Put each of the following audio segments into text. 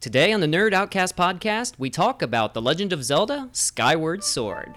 Today on the Nerd Outcast podcast, we talk about The Legend of Zelda Skyward Sword.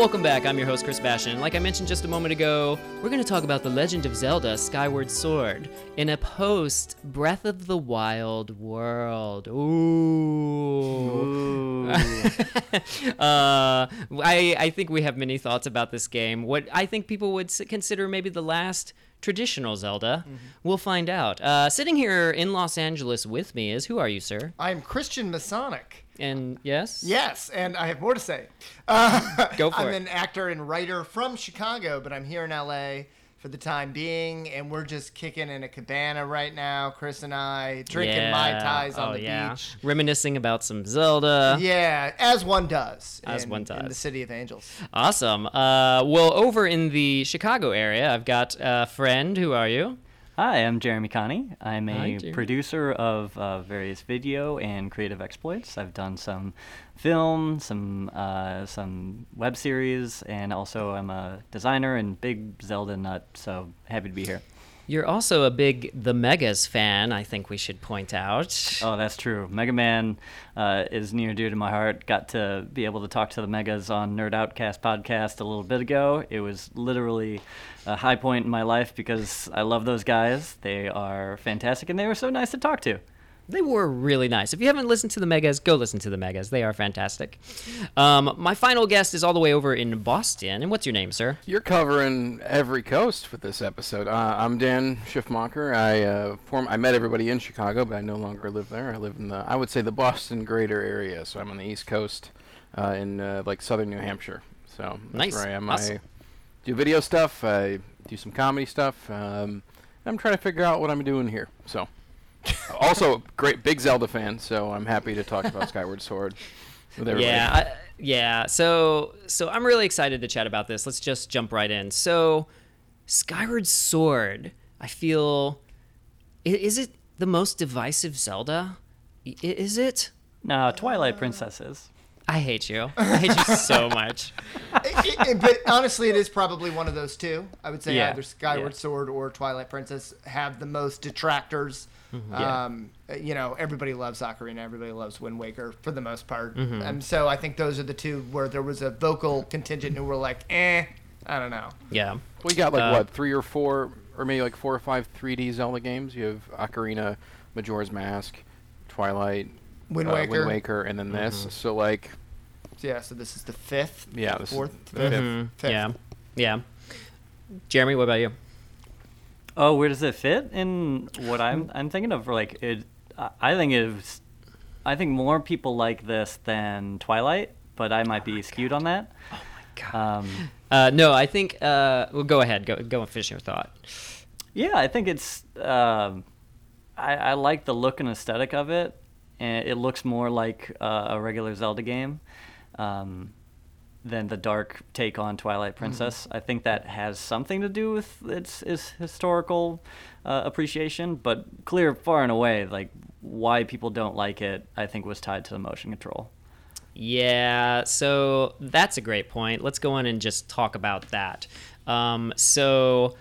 Welcome back. I'm your host, Chris Bashan. Like I mentioned just a moment ago, we're going to talk about The Legend of Zelda Skyward Sword in a post Breath of the Wild world. Ooh. uh, I, I think we have many thoughts about this game. What I think people would consider maybe the last traditional Zelda. We'll find out. Uh, sitting here in Los Angeles with me is who are you, sir? I'm Christian Masonic. And yes? Yes, and I have more to say. Uh, Go for I'm it. an actor and writer from Chicago, but I'm here in LA for the time being, and we're just kicking in a cabana right now, Chris and I, drinking Mai Tais on oh, the yeah. beach. Reminiscing about some Zelda. Yeah, as one does. As in- one In the. City of Angels. Awesome. Uh, well, over in the Chicago area, I've got a friend. Who are you? Hi, I'm Jeremy Connie. I'm a Hi, producer of uh, various video and creative exploits. I've done some film, some uh, some web series, and also I'm a designer and big Zelda nut. So happy to be here. You're also a big The Megas fan, I think we should point out. Oh, that's true. Mega Man uh, is near and dear to my heart. Got to be able to talk to the Megas on Nerd Outcast podcast a little bit ago. It was literally a high point in my life because I love those guys. They are fantastic and they were so nice to talk to. They were really nice. If you haven't listened to The Megas, go listen to The Megas. They are fantastic. Um, my final guest is all the way over in Boston. And what's your name, sir? You're covering every coast with this episode. Uh, I'm Dan Schiffmacher. I uh, form, I met everybody in Chicago, but I no longer live there. I live in the I would say the Boston greater area. So I'm on the East Coast, uh, in uh, like southern New Hampshire. So that's Nice. where I am. Awesome. I do video stuff. I do some comedy stuff. Um, I'm trying to figure out what I'm doing here. So. also, great big Zelda fan, so I'm happy to talk about Skyward Sword with everybody. Yeah, I, yeah. So, so I'm really excited to chat about this. Let's just jump right in. So, Skyward Sword. I feel, is it the most divisive Zelda? Is it? No, Twilight Princesses. I hate you. I hate you so much. It- it- but honestly, it is probably one of those two. I would say Yeah, either Skyward yeah. Sword or Twilight Princess have the most detractors. Mm-hmm. Yeah. Um, you know, everybody loves Ocarina, everybody loves Wind Waker for the most part. Mm-hmm. And so I think those are the two where there was a vocal contingent who were like, eh, I don't know. Yeah. We got like Uh, what three or four, or maybe like four or five 3D Zelda games. You have Ocarina, Majora's Mask, Twilight, Wind uh, Wind Waker, and then this. So like, Yeah, so this is the fifth, yeah, this fourth, is the fifth. fifth. Mhm. Fifth. Yeah. Yeah. Jeremy, what about you? Oh, where does it fit in what I'm I'm thinking of? Like it, I- I think it's, I think more people like this than Twilight, but I might be skewed on that. Oh my God. Um, Uh, no, I think. Uh, well, go ahead. Go go and finish your thought. yeah, I think it's. Um, I, I like the look and aesthetic of it, and it looks more like uh, a regular Zelda game. Um, than the dark take on Twilight Princess. I think that has something to do with its, its historical uh, appreciation, but clear far and away, like why people don't like it, I think was tied to the motion control. Yeah, so that's a great point. Let's go on and just talk about that. Um, so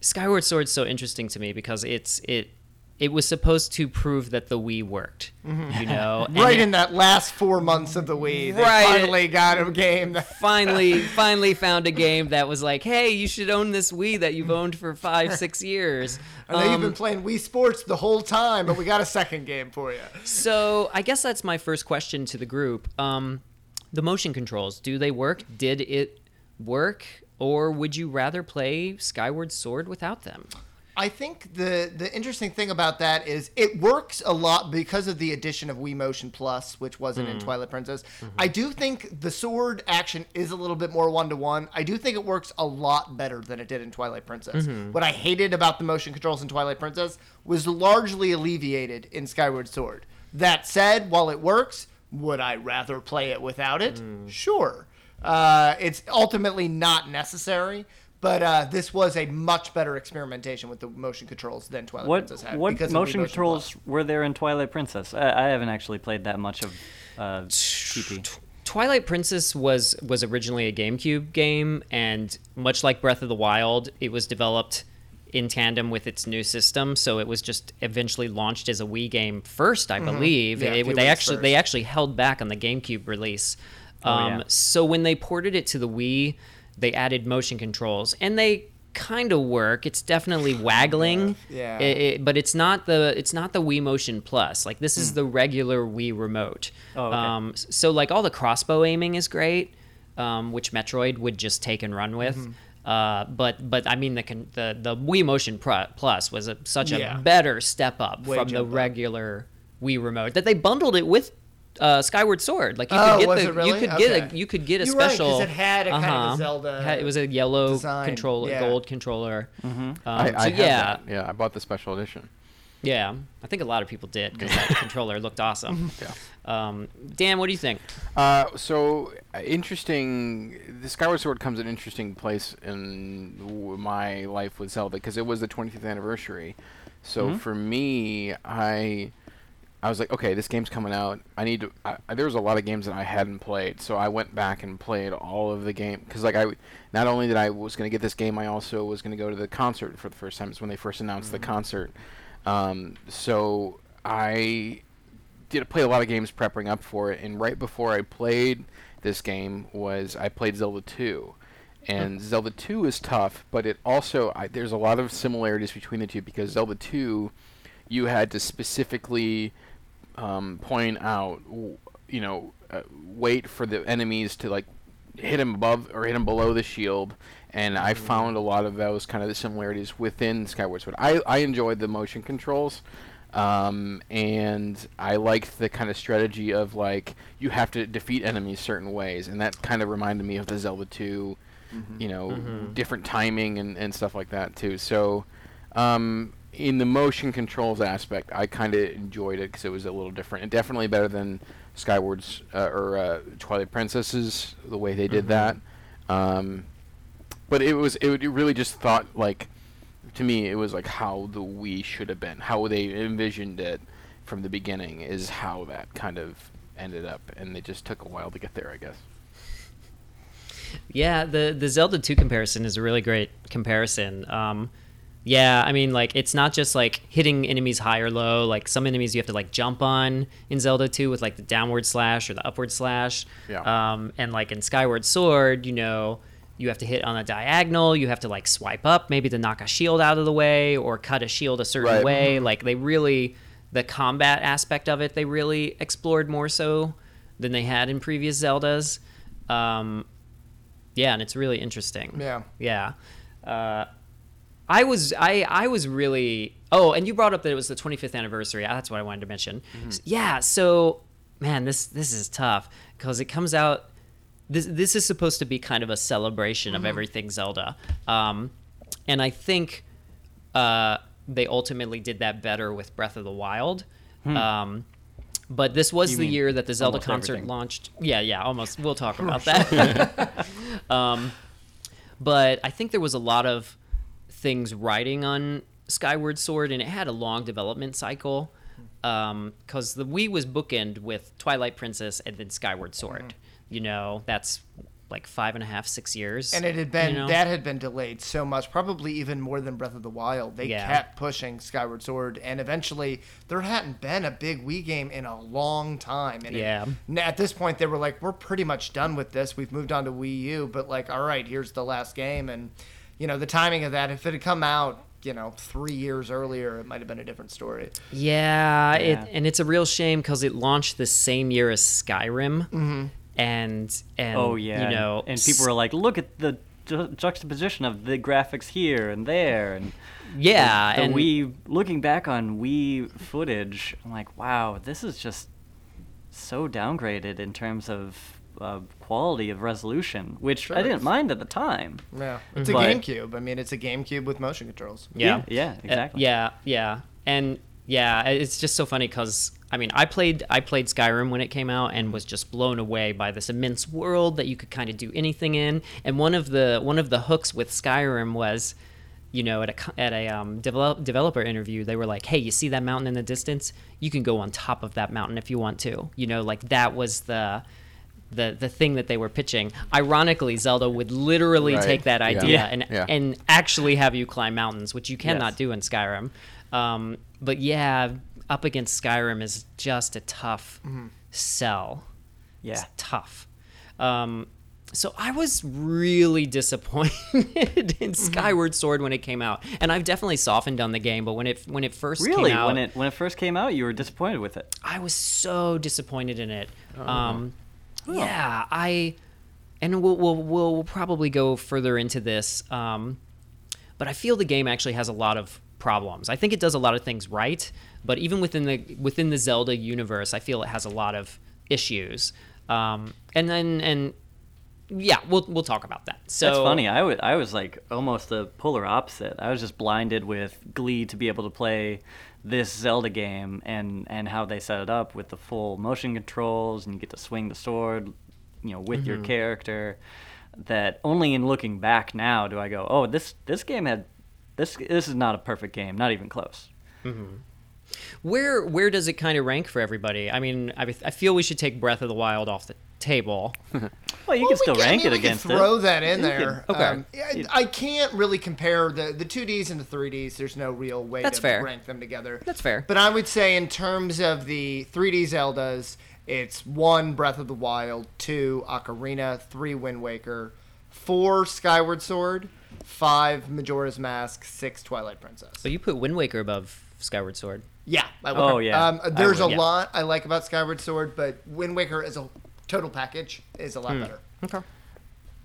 Skyward Sword's so interesting to me because it's it it was supposed to prove that the Wii worked. You know, and Right it in that last four months of the Wii, they Right. finally got a game that finally finally found a game that was like, hey, you should own this Wii that you've owned for five six years. I know you've Um, been playing Wii Sports the whole time, but we got a second game for you. So I guess that's my first question to the group. Um, the motion controls, do they work? Did it work? Or would you rather play Skyward Sword without them? I think the the interesting thing about that is it works a lot because of the addition of Wii Motion Plus, which wasn't in mm. Twilight Princess. Mm-hmm. I do think the sword action is a little bit more one to one. I do think it works a lot better than it did in Twilight Princess. Mm-hmm. What I hated about the motion controls in Twilight Princess was largely alleviated in Skyward Sword. That said, while it works, would I rather play it without it? Mm. Sure. Uh, it's ultimately not necessary, but uh, this was a much better experimentation with the motion controls than Twilight What Princess had. what because of motion controls Plus. were there in Twilight Princess? I, I haven't actually played that much of uh, TP. Twilight Princess was was originally a GameCube game, and much like Breath of the Wild, it was developed in tandem with its new system. So it was just eventually launched as a Wii game first, I believe. Mm-hmm. Yeah, a It- they weeks actually they actually held back on the GameCube release. Oh, Um, yeah. So when they ported it to the Wii, they added motion controls, and they kind of work. It's definitely waggling. Yeah. It- it- but it's not the it's not the Wii Motion Plus. Like this Hmm. is the regular Wii remote. Oh, okay. Um, so like all the crossbow aiming is great, um, which Metroid would just take and run with. Mm-hmm. Uh, but but I mean the con- the the Wii Motion Pro- Plus was a, such a Yeah. better step up Way from the jump up. regular Wii remote that they bundled it with. Uh, Skyward Sword, like you Oh, could get was the it really? you could get a you could get a You're right, 'cause special. it had a kind of a uh-huh. Zelda Had- it was a yellow design, controller, yeah. gold controller. Um, I, I had yeah, that. Yeah, I bought the special edition. yeah, I think a lot of people did because that controller looked awesome. Yeah. Um, Dan, what do you think? Uh, so uh, interesting. The Skyward Sword comes at an interesting place in w- my life with Zelda because it was the 25th anniversary. So Mm-hmm. for me, I I was like, okay, this game's coming out. I need to. I, there was a lot of games that I hadn't played, so I went back and played all of the game because like I, not only did I was going to get this game, I also was going to go to the concert for the first time. It's when they first announced the concert. Um, so I did play a lot of games prepping up for it, and right before I played this game was I played Zelda 2. And Zelda 2 is tough, but it also I, there's a lot of similarities between the two because Zelda 2 you had to specifically um, point out you know uh, wait for the enemies to like hit him above or hit him below the shield. And I found a lot of those kind of the similarities within Skyward Sword. I, I enjoyed the motion controls um, and I liked the kind of strategy of like you have to defeat enemies certain ways, and that kind of reminded me of the Zelda 2, you know, different timing and, and stuff like that too. So, um, in the motion controls aspect, I kind of enjoyed it because it was a little different, and definitely better than Skyward's uh, or uh, Twilight Princesses the way they did that. Um, but it was it, it really just thought like to me it was like how the Wii should have been, how they envisioned it from the beginning is how that kind of ended up, and it just took a while to get there, I guess. Yeah, the the Zelda 2 comparison is a really great comparison. Um, yeah, I mean, like it's not just like hitting enemies high or low. Like some enemies you have to like jump on in Zelda 2 with like the downward slash or the upward slash. Yeah. Um, and like in Skyward Sword, you know, you have to hit on a diagonal. You have to like swipe up, maybe to knock a shield out of the way or cut a shield a certain Right. way. Like they really, the combat aspect of it, they really explored more so than they had in previous Zeldas. Um, yeah, and it's really interesting. Yeah. Yeah. Uh, I was I I was really oh, and you brought up that it was the 25th anniversary. That's what I wanted to mention. S- Yeah. So man, this this is tough because it comes out. This this is supposed to be kind of a celebration of everything Zelda, um, and I think uh, they ultimately did that better with Breath of the Wild. Um, but this was You the year that the Zelda concert everything. launched. Yeah, yeah, almost. We'll talk about that. um, but I think there was a lot of things riding on Skyward Sword, and it had a long development cycle. Um, because the Wii was bookend with Twilight Princess and then Skyward Sword. Mm-hmm. You know, that's like five and a half, six years. And it had been you know? that had been delayed so much, probably even more than Breath of the Wild. They Yeah. kept pushing Skyward Sword, and eventually there hadn't been a big Wii game in a long time. And Yeah. n- at this point, they were like, "We're pretty much done with this. We've moved on to Wii U." But like, all right, here's the last game, and you know the timing of that. If it had come out, you know, three years earlier, it might have been a different story. Yeah, Yeah. It, and it's a real shame because it launched the same year as Skyrim, Mm-hmm. and and Oh yeah, you know, and people were like, "Look at the ju- juxtaposition of the graphics here and there," and yeah, the and we Looking back on Wii footage, I'm like, "Wow, this is just so downgraded in terms of uh, quality of resolution," which Sure. I didn't mind at the time. Yeah, it's a GameCube. I mean, it's a GameCube with motion controls. yeah, yeah, Uh, exactly. yeah, yeah, and yeah, it's just so funny because I mean, I played I played Skyrim when it came out and was just blown away by this immense world that you could kind of do anything in. And one of the one of the hooks with Skyrim was, you know, at a at a um, develop, developer interview, they were like, "Hey, you see that mountain in the distance? You can go on top of that mountain if you want to." You know, like that was the the the thing that they were pitching. Ironically, Zelda would literally Right. take that idea Yeah. and Yeah. and actually have you climb mountains, which you cannot Yes. do in Skyrim. Um, but yeah, up against Skyrim is just a tough sell. Yeah. It's tough. Um, so I was really disappointed in Skyward Sword when it came out, and I've definitely softened on the game. But when it when it first Really, came out, when it when it first came out, you were disappointed with it. I was so disappointed in it. Oh. Um, Yeah, I, and we'll, we'll we'll probably go further into this. Um, but I feel the game actually has a lot of problems. I think it does a lot of things right, but even within the within the Zelda universe, I feel it has a lot of issues. Um, and then and yeah, we'll we'll talk about that. So That's funny. I was I was like almost the polar opposite. I was just blinded with glee to be able to play this Zelda game and and how they set it up with the full motion controls and you get to swing the sword, you know, with your mm-hmm. character. That only in looking back now do I go, oh, this this game had this this is not a perfect game, not even close. Mm-hmm. Where where does it kind of rank for everybody? I mean, I, I feel we should take Breath of the Wild off the table. Well, you Well, can still we rank I mean, it against throw it. that in You there. could- okay. Um, yeah, I can't really compare the the 2Ds and the 3Ds. There's no real way That's to fair. rank them together. That's fair. But I would say in terms of the 3D Zeldas, it's one Breath of the Wild, two Ocarina, three Wind Waker, four Skyward Sword, five Majora's Mask, six Twilight Princess. So you put Wind Waker above Skyward Sword. Yeah. I would. Oh, yeah. Um, there's I a would. Yeah. lot I like about Skyward Sword, but Wind Waker as a total package is a Hmm. lot better. Okay.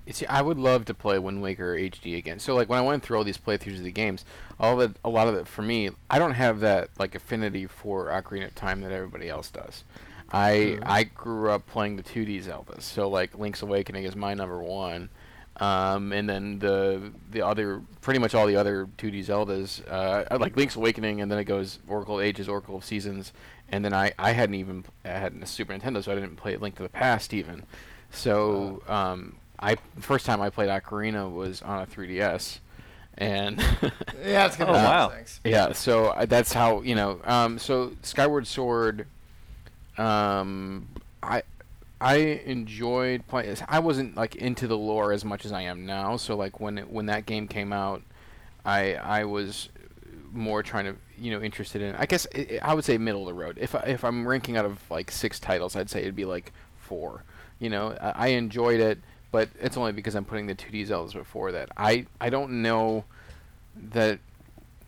See, I would love to play Wind Waker HD again. So, like, when I went through all these playthroughs of the games, all of it, a lot of it for me, I don't have that like affinity for Ocarina of Time that everybody else does. I I grew up playing the 2D Zeldas, so like Link's Awakening is my number one, um, and then the the other pretty much all the other 2D Zeldas, uh, like Link's Awakening, and then it goes Oracle of Ages, Oracle of Seasons, and then I I hadn't even I had a Super Nintendo, so I didn't play Link to the Past even. So um, I first time I played Ocarina was on a 3DS, and Yeah, it's gonna Oh, be wow. things. yeah, so uh, that's how you know. Um, so Skyward Sword, um, I I enjoyed playing. I wasn't like into the lore as much as I am now. So like when it, when that game came out, I I was more trying to you know interested in. I guess i I would say middle of the road. If I, if I'm ranking out of like six titles, I'd say it'd be like four. You know, I, I enjoyed it, but it's only because I'm putting the 2D Zeldas before that. I I don't know that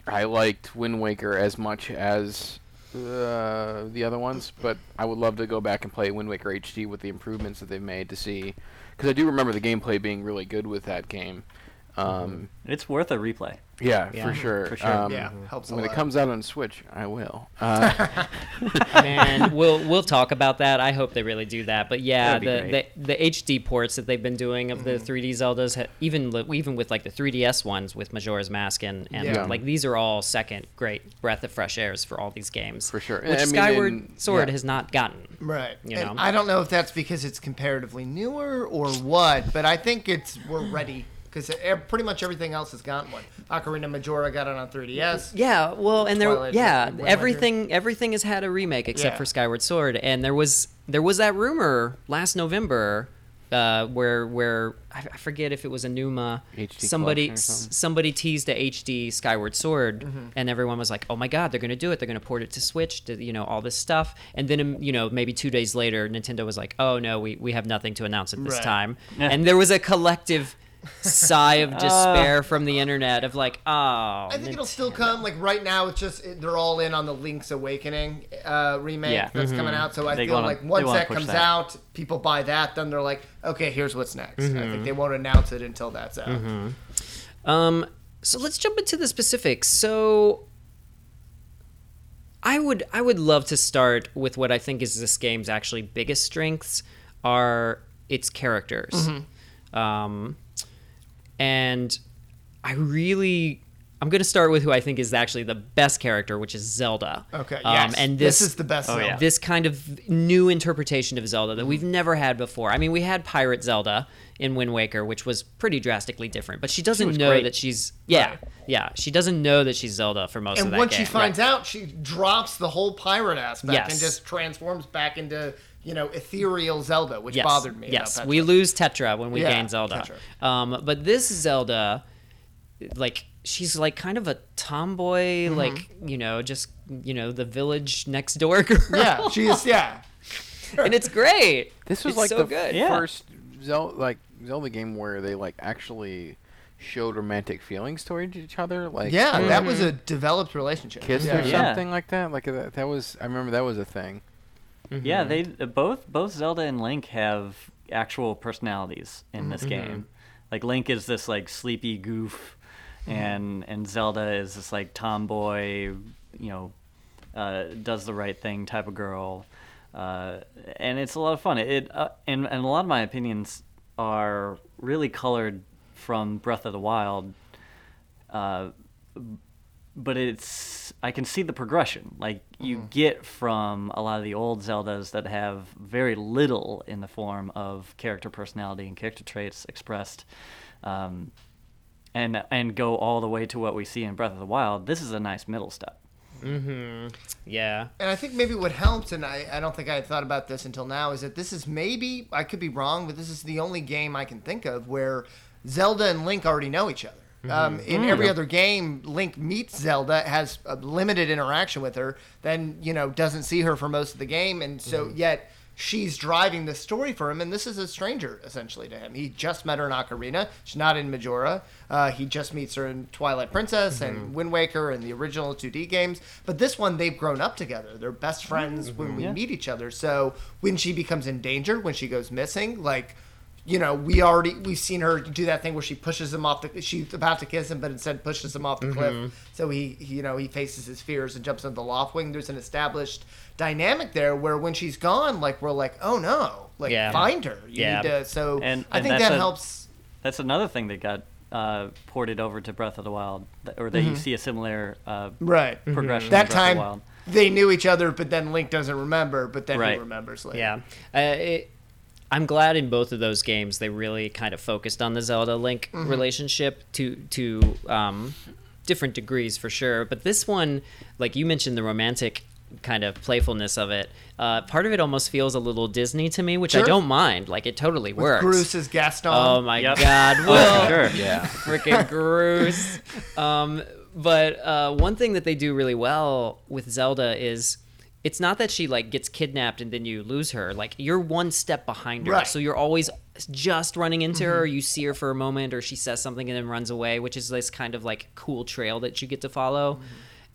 I liked Wind Waker as much as uh, the other ones, but I would love to go back and play Wind Waker HD with the improvements that they've made to see, because I do remember the gameplay being really good with that game. Um, It's worth a replay. yeah, Yeah. for sure. For sure. Um, Yeah, helps a when it comes out on Switch, I will. Uh, Man, we'll we'll talk about that. I hope they really do that. But yeah, the, the the HD ports that they've been doing of the 3D Zeldas, even even with like the 3DS ones with Majora's Mask and and Yeah. like these are all second great breath of fresh airs for all these games. For sure. Which I mean, Skyward and- Sword yeah. has not gotten. Right. You And know? I don't know if that's because it's comparatively newer or what, but I think it's we're ready because pretty much everything else has gotten one. Ocarina Majora got it on 3DS. Yeah, well, and there, Twilight, yeah, Wind Waker. everything, everything has had a remake except Yeah. for Skyward Sword, and there was, there was that rumor last November, uh, where, where I, I forget if it was a Numa, HD somebody, collection or something. s- somebody teased a HD Skyward Sword, Mm-hmm. and everyone was like, "Oh my God, they're gonna do it! They're gonna port it to Switch, to, you know, all this stuff." And then, um, you know, maybe two days later, Nintendo was like, "Oh no, we, we have nothing to announce at this Right. time," and there was a collective. Sigh of despair from the internet of like, oh, I think it'll still come. Like right now, it's just it, they're all in on the Link's Awakening uh, remake Yeah. that's coming out. So I They feel wanna- like once that comes that. out, people buy that. Then they're like, okay, here's what's next. I think they won't announce it until that's out. Um, so let's jump into the specifics. So I would I would love to start with what I think is this game's actually biggest strengths are its characters. Um, and I really I'm going to start with who I think is actually the best character, which is Zelda. Okay, Um, yes. and this, this, is the best. Oh, Zelda. yeah. this kind of new interpretation of Zelda that we've never had before. I mean, we had Pirate Zelda in Wind Waker, which was pretty drastically different, but she doesn't was know great. that she's yeah, Right. yeah. She doesn't know that she's Zelda for most of And that once game. she finds out, she drops the whole pirate aspect Yes. and just transforms back into you know ethereal Zelda, which yes. bothered me. Yes, about we lose Tetra when we Yeah, gain Zelda. Tetra. Um, but this Zelda, like she's like kind of a tomboy, Mm-hmm. like you know, just you know, the village next door girl. Yeah, she is. Yeah, and it's great. This was It's like so the good. Yeah. first Zelda, like Zelda game where they like actually showed romantic feelings toward each other, like yeah, or that was a developed relationship. kissed yeah. or Yeah. something like that. Like that, that was I remember that was a thing. Yeah, they uh, both both Zelda and Link have actual personalities in this game. Like Link is this like sleepy goof, and and Zelda is this like tomboy, you know, uh, does the right thing type of girl, uh, and it's a lot of fun. It uh, and and a lot of my opinions are really colored from Breath of the Wild. But it's I can see the progression. Like you get from a lot of the old Zeldas that have very little in the form of character personality and character traits expressed, um, and and go all the way to what we see in Breath of the Wild. This is a nice middle step. Mm-hmm. Yeah. And I think maybe what helps, and I, I don't think I had thought about this until now, is that this is maybe, I could be wrong, but this is the only game I can think of where Zelda and Link already know each other. Um, in mm-hmm. every other game, Link meets Zelda, has a limited interaction with her, then, you know, doesn't see her for most of the game, and so mm-hmm. yet she's driving the story for him, and this is a stranger, essentially, to him. He just met her in Ocarina. She's not in Majora. Uh, he just meets her in Twilight Princess and mm-hmm. Wind Waker and the original 2D games. But this one, they've grown up together. They're best friends when we Yeah. meet each other. So when she becomes endangered, when she goes missing, like, you know, we already we've seen her do that thing where she pushes him off the. She's about to kiss him, but instead pushes him off the cliff. So he, he, you know, he faces his fears and jumps into the Loftwing. There's an established dynamic there where when she's gone, like we're like, oh no, like Yeah. find her. You Yeah. need to. So And- I and think that a- helps. That's another thing that got uh, ported over to Breath of the Wild, or that you see a similar uh, Right. progression. That of the time Wild. they knew each other, but then Link doesn't remember, but then he remembers later. Yeah. Uh, it, I'm glad in both of those games they really kind of focused on the Zelda Link relationship to to um, different degrees for sure. But this one, like you mentioned, the romantic kind of playfulness of it. Uh, part of it almost feels a little Disney to me, which I don't mind. Like it totally With works. Groose as Gaston. Oh my Yep. God! Oh, sure. Yeah. freaking Groose. Um, but uh, one thing that they do really well with Zelda is it's not that she like gets kidnapped and then you lose her. Like you're one step behind her, Right. so you're always just running into her. Mm-hmm. You see her for a moment, or she says something and then runs away, which is this kind of like cool trail that you get to follow. Mm-hmm.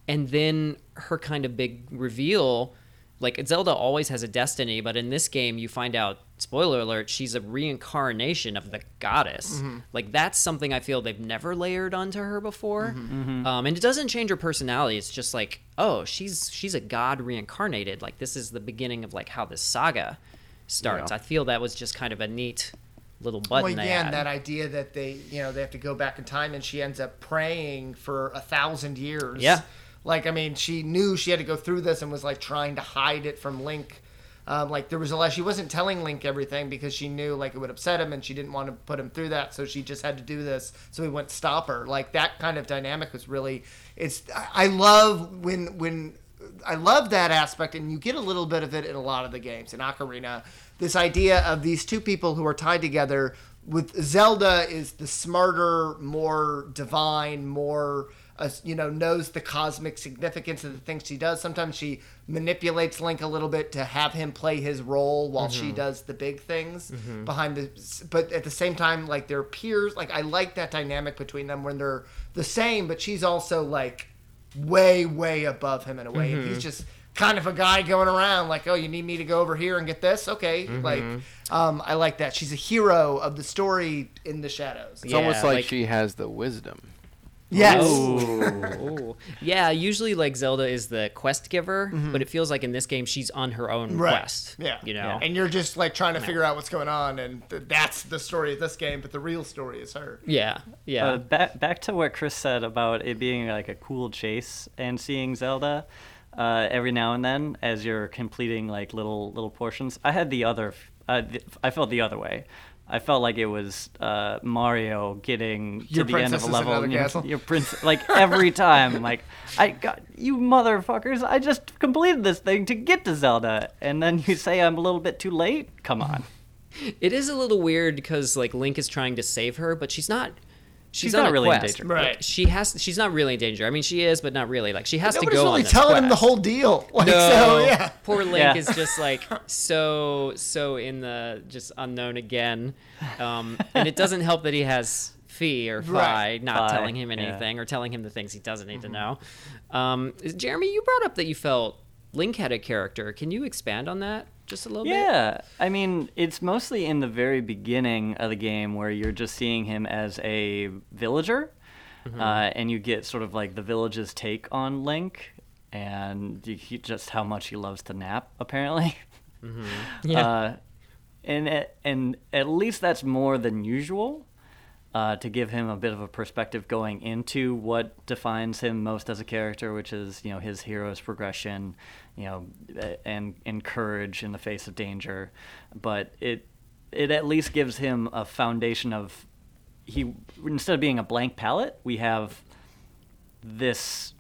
And then her kind of big reveal like Zelda always has a destiny, but in this game you find out spoiler alert, she's a reincarnation of the goddess. Mm-hmm. Like that's something I feel they've never layered onto her before. Mm-hmm. Mm-hmm. Um, and it doesn't change her personality. It's just like, oh, she's she's a god reincarnated. Like this is the beginning of like how this saga starts. Yeah. I feel that was just kind of a neat little button well, they yeah, had. and that idea that they, you know, they have to go back in time, and she ends up praying for a thousand years. Yeah. Like, I mean, she knew she had to go through this and was like trying to hide it from Link. Um, like there was a lot. She wasn't telling Link everything because she knew like it would upset him, and she didn't want to put him through that. So she just had to do this. So he went stop her. Like that kind of dynamic was really. It's. I love when when I love that aspect, and you get a little bit of it in a lot of the games. In Ocarina, this idea of these two people who are tied together. With Zelda is the smarter, more divine, more uh, you know knows the cosmic significance of the things she does. Sometimes she manipulates Link a little bit to have him play his role while she does the big things behind the. But at the same time, like they're peers. Like I like that dynamic between them when they're the same, but she's also like way, way above him in a way, and he's just kind of a guy going around like, oh, you need me to go over here and get this? Okay, like, um, I like that. She's a hero of the story in the shadows. It's Yeah, almost like, like- she has the wisdom. Yes. Oh. yeah, usually like Zelda is the quest giver, but it feels like in this game she's on her own Mm-hmm. Right. quest. Yeah. You know. Yeah. And you're just like trying to figure out what's going on, and th- that's the story of this game. But the real story is her. Yeah. Yeah. Uh, back back to what Chris said about it being like a cool chase and seeing Zelda uh, every now and then as you're completing like little little portions. I had the other. Uh, th- I felt the other way. I felt like it was uh, Mario getting Your to the end of princess a is level. another and your, castle? your prince, like every time, like I got you motherfuckers. I just completed this thing to get to Zelda, and then you say I'm a little bit too late. Come on. It is a little weird because like Link is trying to save her, but she's not. She's, She's not a really in danger. Right. Like, she has. She's not really in danger. I mean, she is, but not really. Like she has Nobody's to go really on this telling him the whole deal. Like, No, so yeah. poor Link Yeah. is just like so so in the just unknown again, um, and it doesn't help that he has Fee or Fi Right. not Fi, telling him yeah. anything or telling him the things he doesn't need to Mm-hmm. know. Um, Jeremy, you brought up that you felt Link had a character. Can you expand on that just a little bit? Yeah, I mean, it's mostly in the very beginning of the game where you're just seeing him as a villager, Mm-hmm. uh, and you get sort of like the village's take on Link, and he, just how much he loves to nap, apparently. Yeah. Uh, and at- and at least that's more than usual. Uh, to give him a bit of a perspective going into what defines him most as a character, which is you know his hero's progression, you know, and and courage in the face of danger, but it it at least gives him a foundation of he instead of being a blank palette, we have this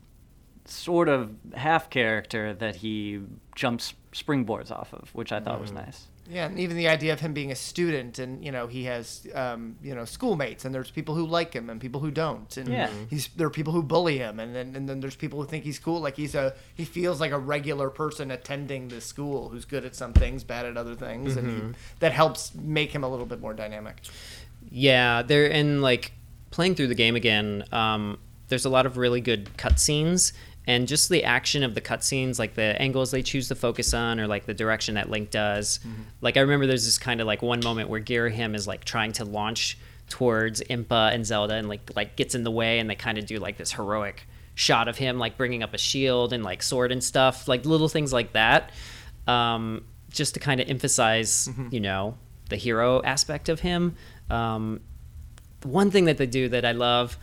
sort of half character that he jumps springboards off of, which I thought was mm-hmm. nice. Yeah, and even the idea of him being a student, and you know, he has um, you know schoolmates, and there's people who like him and people who don't, and Yeah. he's there are people who bully him, and then and then there's people who think he's cool, like he's a he feels like a regular person attending this school who's good at some things, bad at other things, and he, that helps make him a little bit more dynamic. Yeah, there and like playing through the game again. Um, there's a lot of really good cutscenes, and just the action of the cutscenes, like the angles they choose to focus on, or like the direction that Link does. Like I remember there's this kind of like one moment where Girahim is like trying to launch towards Impa and Zelda, and like like gets in the way, and they kind of do like this heroic shot of him like bringing up a shield and like sword and stuff, like little things like that. Um, just to kind of emphasize, you know, the hero aspect of him. Um, one thing that they do that I love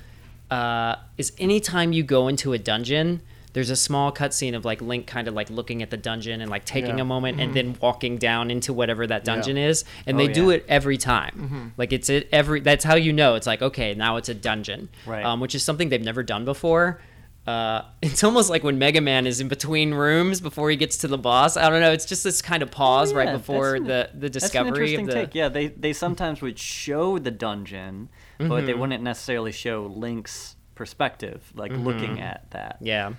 uh, is anytime you go into a dungeon, there's a small cutscene of like Link kind of like looking at the dungeon and like taking Yeah. a moment and then walking down into whatever that dungeon is, and Oh, they do it every time. Like it's it every. That's how you know it's like okay, now it's a dungeon, Right. Um, which is something they've never done before. Uh, it's almost like when Mega Man is in between rooms before he gets to the boss. I don't know. It's just this kind of pause Oh, right before the the discovery of the. take. Yeah, they they sometimes would show the dungeon, but they wouldn't necessarily show Link's perspective, like looking at that. Yeah.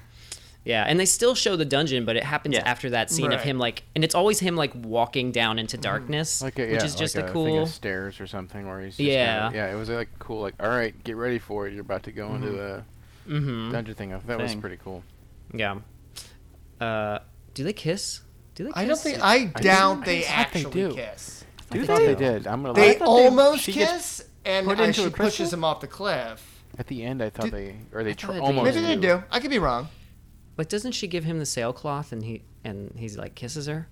Yeah, and they still show the dungeon, but it happens Yeah. after that scene of him like, and it's always him like walking down into darkness, Like a, yeah, which is just like a I think cool. stairs or something where he's just Yeah. kinda, yeah. It was like cool. Like all right, get ready for it. You're about to go into the Mm-hmm. dungeon thing. That was pretty cool. Yeah. Uh, do they kiss? Do they? Kiss? I don't think I doubt they I thought they actually do. kiss. Do I thought they? they did. I'm gonna. They Like, thought they- almost kiss, and put into she pushes crystal? him off the cliff. at the end, I thought Did- they or they tr- thought they almost. Maybe they do. do. I could be wrong. Like, doesn't she give him the sailcloth and he and he's like kisses her?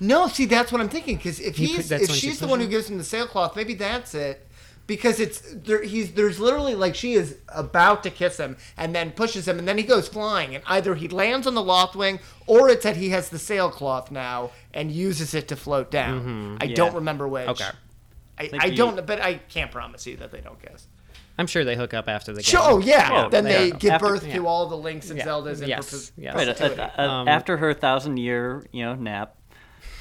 No, see, that's what I'm thinking. Because if He he's that's if when she she's the one who gives him the sailcloth, maybe that's it. Because it's there, he's there's literally like she is about to kiss him and then pushes him and then he goes flying and either he lands on the Loftwing or it's that he has the sailcloth now and uses it to float down. Mm-hmm, I Yeah. don't remember which. Okay. I, I don't, but I can't promise you that they don't kiss. I'm sure they hook up after the game. Sure, oh yeah. Oh, then they yeah. give After- birth yeah. to all the Links and Yeah. Zeldas in Yes, perpe- yes. Right, perpetuity. uh, uh, Um, after her thousand year, you know, nap.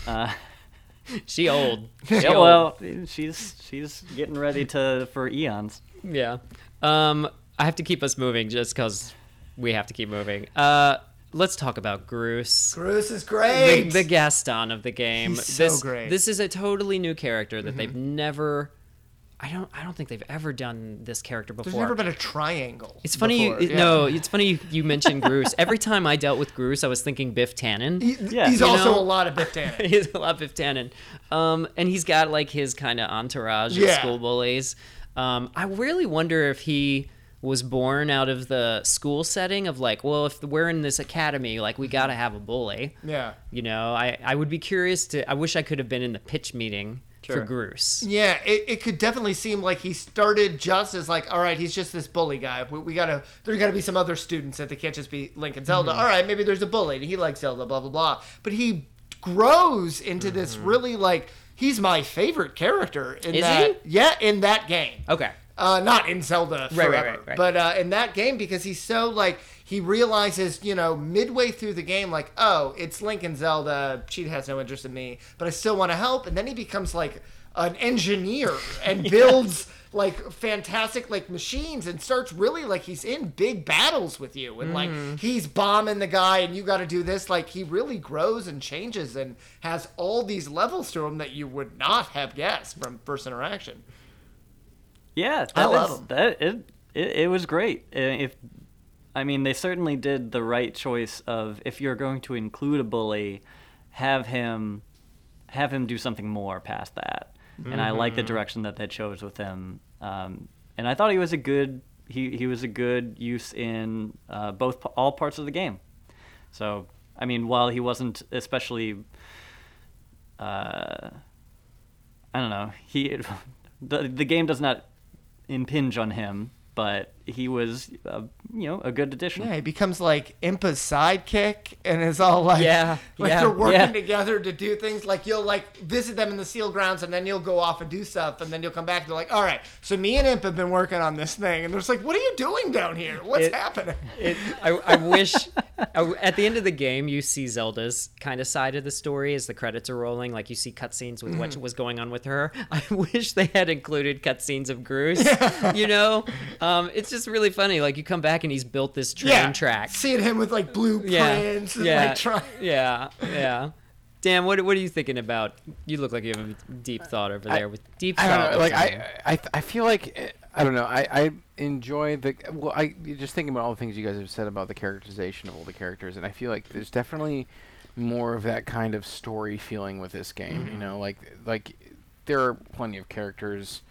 Uh, She old. She yeah, old. well, she's she's getting ready to for eons. Yeah. Um, I have to keep us moving just because we have to keep moving. Uh, let's talk about Groose. Groose is great. the Gaston of the game. He's so great. Mm-hmm. This is a totally new character that they've never. I don't. I don't think they've ever done this character before. There's never been a triangle. It's funny. before, you, yeah. No, it's funny you, you mentioned Groose. Every time I dealt with Groose, I was thinking Biff Tannen. He- Yeah. he's You also know- a lot of Biff Tannen. he's a lot of Biff Tannen. Um, and he's got like his kind of entourage of school bullies. Um, I really wonder if he was born out of the school setting of like, well, if we're in this academy, like we got to have a bully. Yeah. You know, I I would be curious to. I wish I could have been in the pitch meeting Sure. for Groose. Yeah, it, it could definitely seem like he started just as like, all right, he's just this bully guy. We, we gotta, there gotta be some other students that they can't just be Link and Zelda. Mm-hmm. All right, maybe there's a bully and he likes Zelda, blah blah blah. But he grows into this mm-hmm. really like he's my favorite character in Is that. Yeah, in that game. Okay. Uh, not in Zelda Right, right, forever, right, right. but uh, in that game because he's so like he realizes, you know, midway through the game, like, oh, it's Link and Zelda. She has no interest in me, but I still want to help. And then he becomes like an engineer and builds like fantastic like machines and starts really like he's in big battles with you and like he's bombing the guy and you got to do this. Like he really grows and changes and has all these levels to him that you would not have guessed from first interaction. Yeah, I that love is- 'em. that it, it it was great. Uh, If I mean, they certainly did the right choice of if you're going to include a bully, have him have him do something more past that. And I like Mm-hmm. the direction that they chose with him. Um, and I thought he was a good he he was a good use in uh, both all parts of the game. So I mean, while he wasn't especially uh, I don't know. He the the game does not impinge on him, but he was uh, you know a good addition. Yeah, he becomes like Impa's sidekick and is all like, Yeah, like yeah, they're working yeah. together to do things. Like you'll like visit them in the seal grounds and then you'll go off and do stuff and then you'll come back and they're like, all right, so me and Imp have been working on this thing. And they're just like, what are you doing down here? What's It- happening? It, I, I wish I- at the end of the game you see Zelda's kind of side of the story as the credits are rolling. Like you see cutscenes with what was going on with her. I wish they had included cutscenes of Groose. You know, um, it's just really funny. Like you come back and he's built this train yeah, track. seeing him with like blueprints and yeah, like trying. yeah, yeah. Dan, what what are you thinking about? You look like you have a deep thought over there with deep I thought. don't know. Like. I, I, I feel like I don't know. I, I enjoy the well. I just thinking about all the things you guys have said about the characterization of all the characters, and I feel like there's definitely more of that kind of story feeling with this game. You mm-hmm. know, like like there are plenty of characters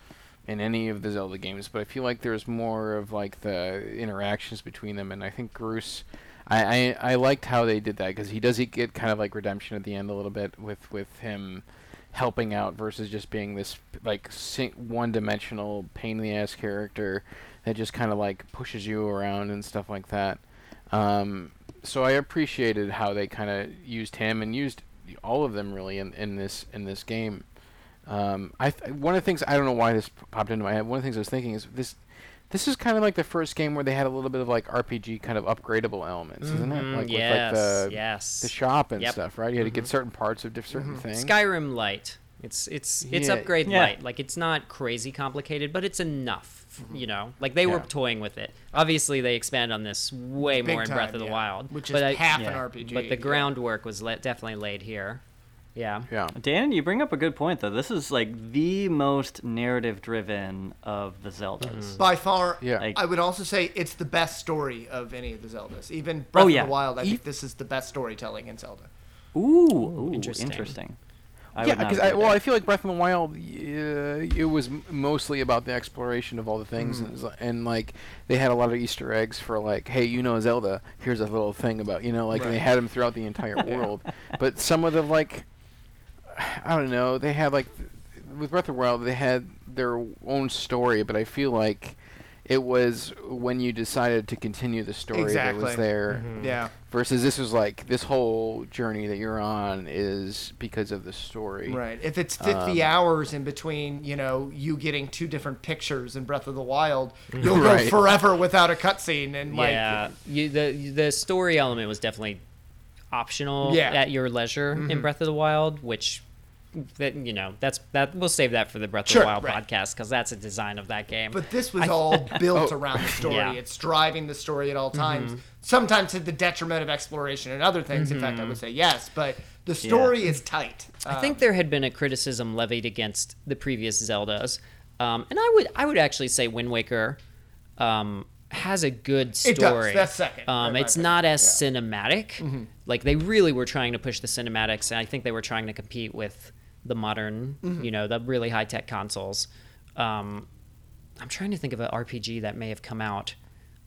in any of the Zelda games, but I feel like there's more of like the interactions between them, and I think Groose. I, I, I liked how they did that because he does he get kind of like redemption at the end a little bit with, with him helping out versus just being this like one-dimensional pain in the ass character that just kind of like pushes you around and stuff like that. Um, so I appreciated how they kind of used him and used all of them really in, in this in this game. Um, I th- one of the things I don't know why this popped into my head. One of the things I was thinking is this. This is kind of like the first game where they had a little bit of like RPG kind of upgradable elements, isn't it? Mhm, Like yes, with like the yes. the shop and Yep. stuff, right? You had to get certain parts of diff- certain Mm-hmm. things. Skyrim Light. It's it's it's Yeah. upgrade Yeah. light. Like it's not crazy complicated, but it's enough. You know, like they were toying with it. Obviously, they expand on this way Big more in Breath of the yeah. Wild, which is but I- half an yeah. RPG. But the groundwork was let, definitely laid here. Yeah. Yeah. Dan, you bring up a good point though. This is like the most narrative driven of the Zeldas. By far, Yeah. Like- I would also say it's the best story of any of the Zeldas. Even Breath Oh, yeah. of the Wild, I think this is the best storytelling in Zelda. Ooh, ooh, interesting. interesting. I yeah, because I, well. I feel like Breath of the Wild, uh, it was m- mostly about the exploration of all the things, and, it's and like they had a lot of Easter eggs for like, hey, you know Zelda, here's a little thing about, you know, like and they had them throughout the entire world. But some of the like, I don't know, they had like with Breath of the Wild, they had their own story, but I feel like it was when you decided to continue the story that was there. Yeah. Versus this was like this whole journey that you're on is because of the story. Right. If it's 50 Um, hours in between, you know, you getting two different pictures in Breath of the Wild, you'll Right. go forever without a cutscene. And like, yeah, you, the the story element was definitely optional Yeah. at your leisure in Breath of the Wild, which that you know that's that we'll save that for the Breath Sure, of the Wild right. podcast because that's a design of that game. but this was all built Oh. around the story. Yeah. It's driving the story at all times. Sometimes to the detriment of exploration and other things. In fact, I would say yes, but the story is tight. I think there had been a criticism levied against the previous Zeldas, um, and I would I would actually say Wind Waker um, has a good story. It does. That's second, Um, it's opinion. not as Yeah. Mm-hmm. cinematic. Like they really were trying to push the cinematics, and I think they were trying to compete with the modern, Mm-hmm. you know, the really high tech consoles. Um, I'm trying to think of an RPG that may have come out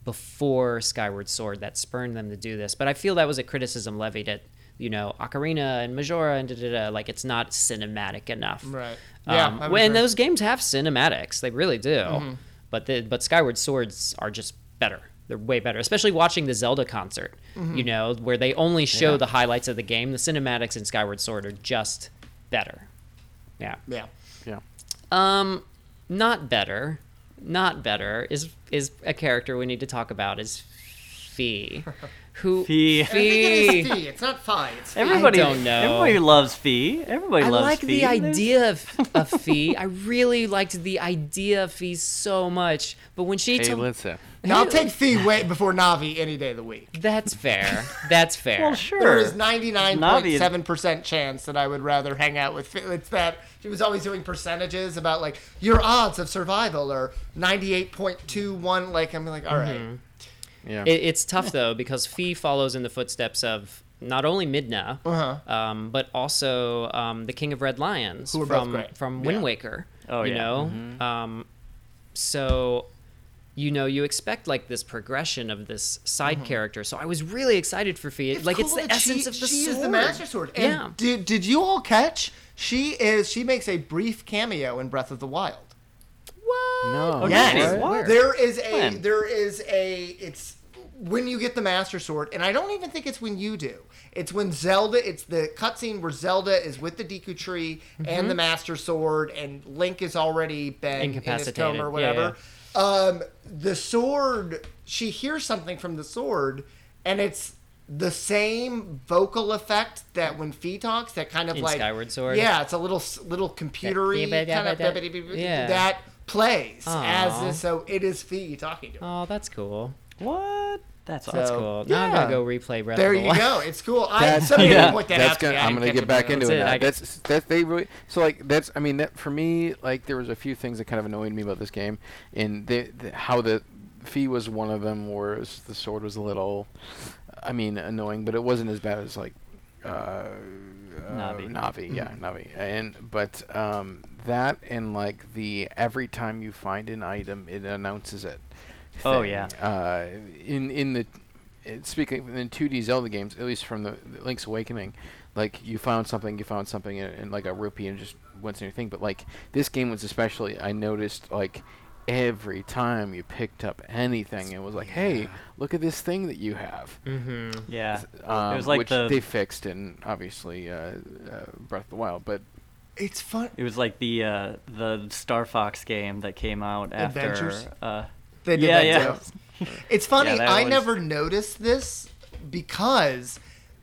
before Skyward Sword that spurned them to do this. But I feel that was a criticism levied at you know Ocarina and Majora and da da da. Like it's not cinematic enough. Right. Yeah, Um, I when agree. those games have cinematics, they really do. But the but Skyward Swords are just better. They're way better, especially watching the Zelda concert. You know, where they only show the highlights of the game. The cinematics in Skyward Sword are just better. Yeah. Yeah. Yeah. Um, not better, not better is is a character we need to talk about is Fee, who Fee. I think it Fee. It's not Fi. It's Fee. Everybody, don't know. Everybody loves Fee. Everybody I loves like Fee. I like the idea of, of Fee. I really liked the idea of Fee so much, but when she Hey, told listen. Now, I'll take Fee way before Navi any day of the week. that's fair. That's fair. Well, sure. is 99.7% chance that I would rather hang out with Fee. It's that she was always doing percentages about like your odds of survival are 98.21. Like, I'm like, all right. Mm-hmm. Yeah. It, it's tough though because Fee follows in the footsteps of not only Midna, Uh-huh. um, but also um, the King of Red Lions Who are both from great. from Yeah. Wind Waker. Oh, you yeah. know, um, so you know you expect like this progression of this side character. So I was really excited for Fee. like it's the essence she, of the she sword. is the Master Sword. And yeah. Did, did you all catch? She is. She makes a brief cameo in Breath of the Wild. What? No. Oh, Yes. really? What? There is a When? there is a it's when you get the Master Sword, and I don't even think it's when you do. It's when Zelda. It's the cutscene where Zelda is with the Deku Tree and the Master Sword, and Link has already been in his Incapacitated. coma or Yeah, whatever. Um, the sword. She hears something from the sword, and it's the same vocal effect that when Fee talks. That kind of In like Skyward Sword? Yeah, it's a little little computery kind of Yeah. that plays as Aw. this. So it is Fee talking to her. Oh, that's cool. What? That's That's cool. Now I'm gonna go replay Breath There of the you go. It's cool. I That's- somebody yeah. didn't point that that's out to gonna, me. I I'm gonna get back into it. it. Now. I- That's that they really so like that's I mean that for me like there was a few things that kind of annoyed me about this game, and the, the, how the fee was one of them, whereas the sword was a little, I mean annoying, but it wasn't as bad as like. Uh, Navi. Uh, Navi, yeah, Navi, and but um, that and like the every time you find an item, it announces it. Oh, thing. yeah. Uh, in in the it, speaking in 2D Zelda games, at least from the, the Link's Awakening, like you found something, you found something in, in like a rupee and just went in your thing. But like this game was especially, I noticed like every time you picked up anything, it was like, hey, look at this thing that you have. Mm-hmm. Yeah. Um, it was like which the they fixed in obviously uh, uh, Breath of the Wild, but It's fun. it was like the uh, the Star Fox game that came out after. Adventures? Uh, They did Yeah, that yeah. too. It's funny. Yeah, I was- never noticed this because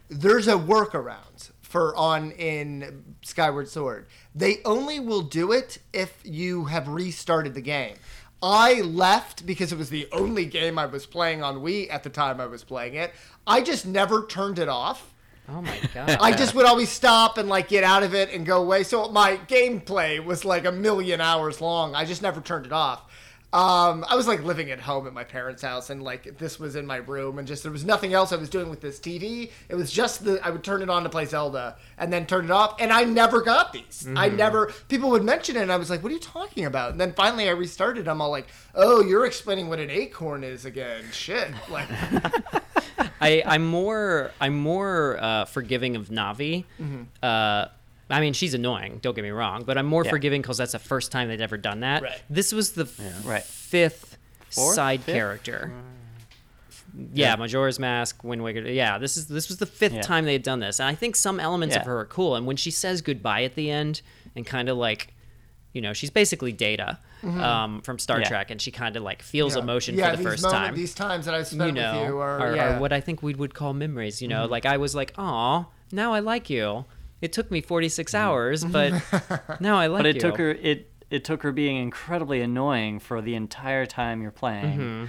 there's a workaround for on in Skyward Sword. They only will do it if you have restarted the game. I left because it was the only game I was playing on Wii at the time I was playing it. I just never turned it off. Oh my god. I just would always stop and like get out of it and go away. So my gameplay was like a million hours long. I just never turned it off. Um, I was like living at home at my parents' house and like this was in my room and just there was nothing else I was doing with this TV. It was just the I would turn it on to play Zelda and then turn it off and I never got these. I never people would mention it and I was like, "What are you talking about?" And then finally I restarted. I'm all like, "Oh, you're explaining what an acorn is again." Shit. Like I, I'm more I'm more uh, forgiving of Navi. Mm-hmm. Uh, I mean, she's annoying. Don't get me wrong, but I'm more Yeah. forgiving because that's the first time they'd ever done that. Right. This was the f- Right. fifth Fourth? side Fifth? character. Yeah, Majora's Mask, Wind Waker. Yeah, this is this was the fifth Yeah. time they had done this, and I think some elements of her are cool. And when she says goodbye at the end, and kind of like, you know, she's basically Data um, from Star Yeah. Trek, and she kind of like feels Mm-hmm. Yeah. emotion yeah, for the first moment- time These times that I've spent you know, with you are, are, yeah. Mm-hmm. are what I think we would call memories. You know, like I was like, "Aw, now I like you." It took me 46 hours, but now I like but it you. took her it it took her being incredibly annoying for the entire time you're playing Mm-hmm.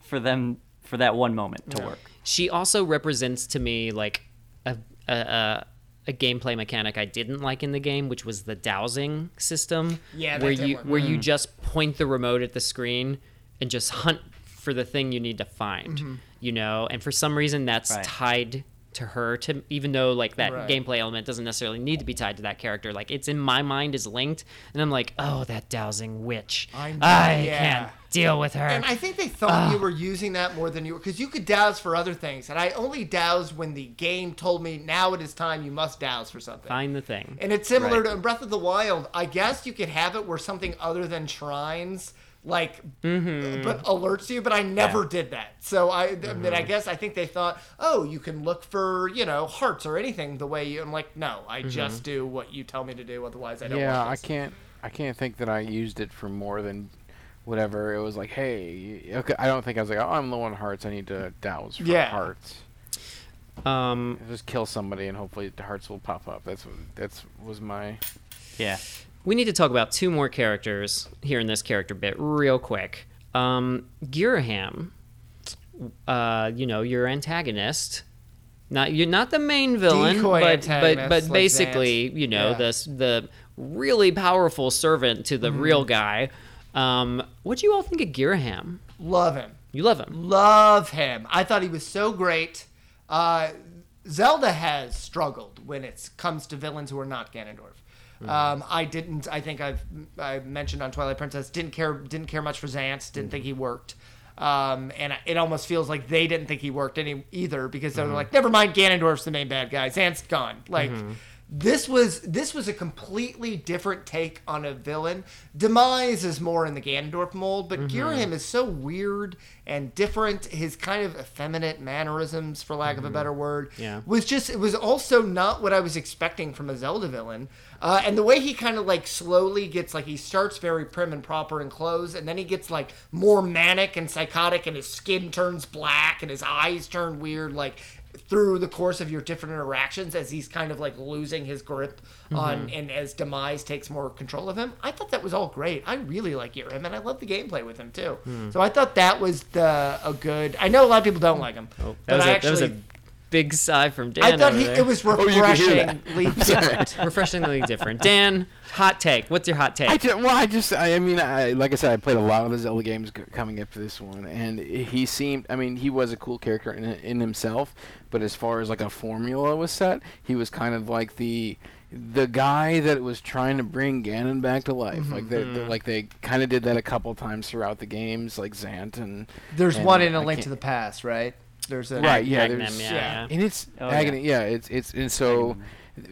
for them for that one moment to work. She also represents to me like a, a, a a gameplay mechanic I didn't like in the game, which was the dowsing system. Yeah, that where you work. where you just point the remote at the screen and just hunt for the thing you need to find. Mm-hmm. You know, and for some reason that's Right. tied to her to even though like that Right. gameplay element doesn't necessarily need to be tied to that character like it's in my mind is linked and i'm like oh that dowsing witch I know, i yeah. can't deal with her. And I think they thought you were using that more than you were, because you could douse for other things, and I only dowsed when the game told me now it is time you must douse for something. Find the thing. And it's similar Right. to in Breath of the Wild. I guess you could have it where something other than shrines like Mm-hmm. but alerts you, but I never did that. So I, I mean, I guess I think they thought, oh, you can look for you know hearts or anything the way you. I'm like, no, I Mm-hmm. just do what you tell me to do. Otherwise, I don't. yeah, want I can't. I can't think that I used it for more than whatever. It was like, hey, okay. I don't think I was like, oh, I'm low on hearts. I need to douse for Yeah. hearts. Um, Just kill somebody and hopefully the hearts will pop up. That's what that's was my. Yeah. We need to talk about two more characters here in this character bit real quick. Um, Girahim, uh, you know, your antagonist. Not you're not the main villain, Decoy but but but basically, Zant. you know, Yeah. the the really powerful servant to the real guy. Um, what do you all think of Girahim? love him. You love him. Love him. I thought he was so great. Uh, Zelda has struggled when it comes to villains who are not Ganondorf. Um, I didn't. I think I've I mentioned on Twilight Princess didn't care didn't care much for Zant. Didn't think he worked. Um, and it almost feels like they didn't think he worked any either because they were like, never mind, Ganondorf's the main bad guy. Zant's gone. Like this was this was a completely different take on a villain. Demise is more in the Ganondorf mold, but Girahim is so weird and different. His kind of effeminate mannerisms, for lack of a better word, Yeah. was just it was also not what I was expecting from a Zelda villain. Uh, and the way he kind of like slowly gets like he starts very prim and proper in clothes, and then he gets like more manic and psychotic, and his skin turns black and his eyes turn weird, like through the course of your different interactions as he's kind of like losing his grip on mm-hmm. and as demise takes more control of him. I thought that was all great. I really like him and i love the gameplay with him too. Hmm. So i thought that was the a good i know a lot of people don't like him oh, That but was, I a, that was a actually big sigh from Dan. i thought over he, there. it was oh, you could refreshingly different refreshingly different. Dan, hot take. What's your hot take? I just, well, I just, I, I mean, I, like I said, I played a lot of the Zelda games c- coming up to this one, and he seemed, I mean, he was a cool character in, in himself, but as far as like a formula was set, he was kind of like the the guy that was trying to bring Ganon back to life. Mm-hmm. Like they, they- mm-hmm. like they kind of did that a couple times throughout the games, like Zant and there's and one in A link to the past right there's a right yeah Agahnim, there's yeah, yeah. yeah. and it's Oh, agony yeah. it's it's and so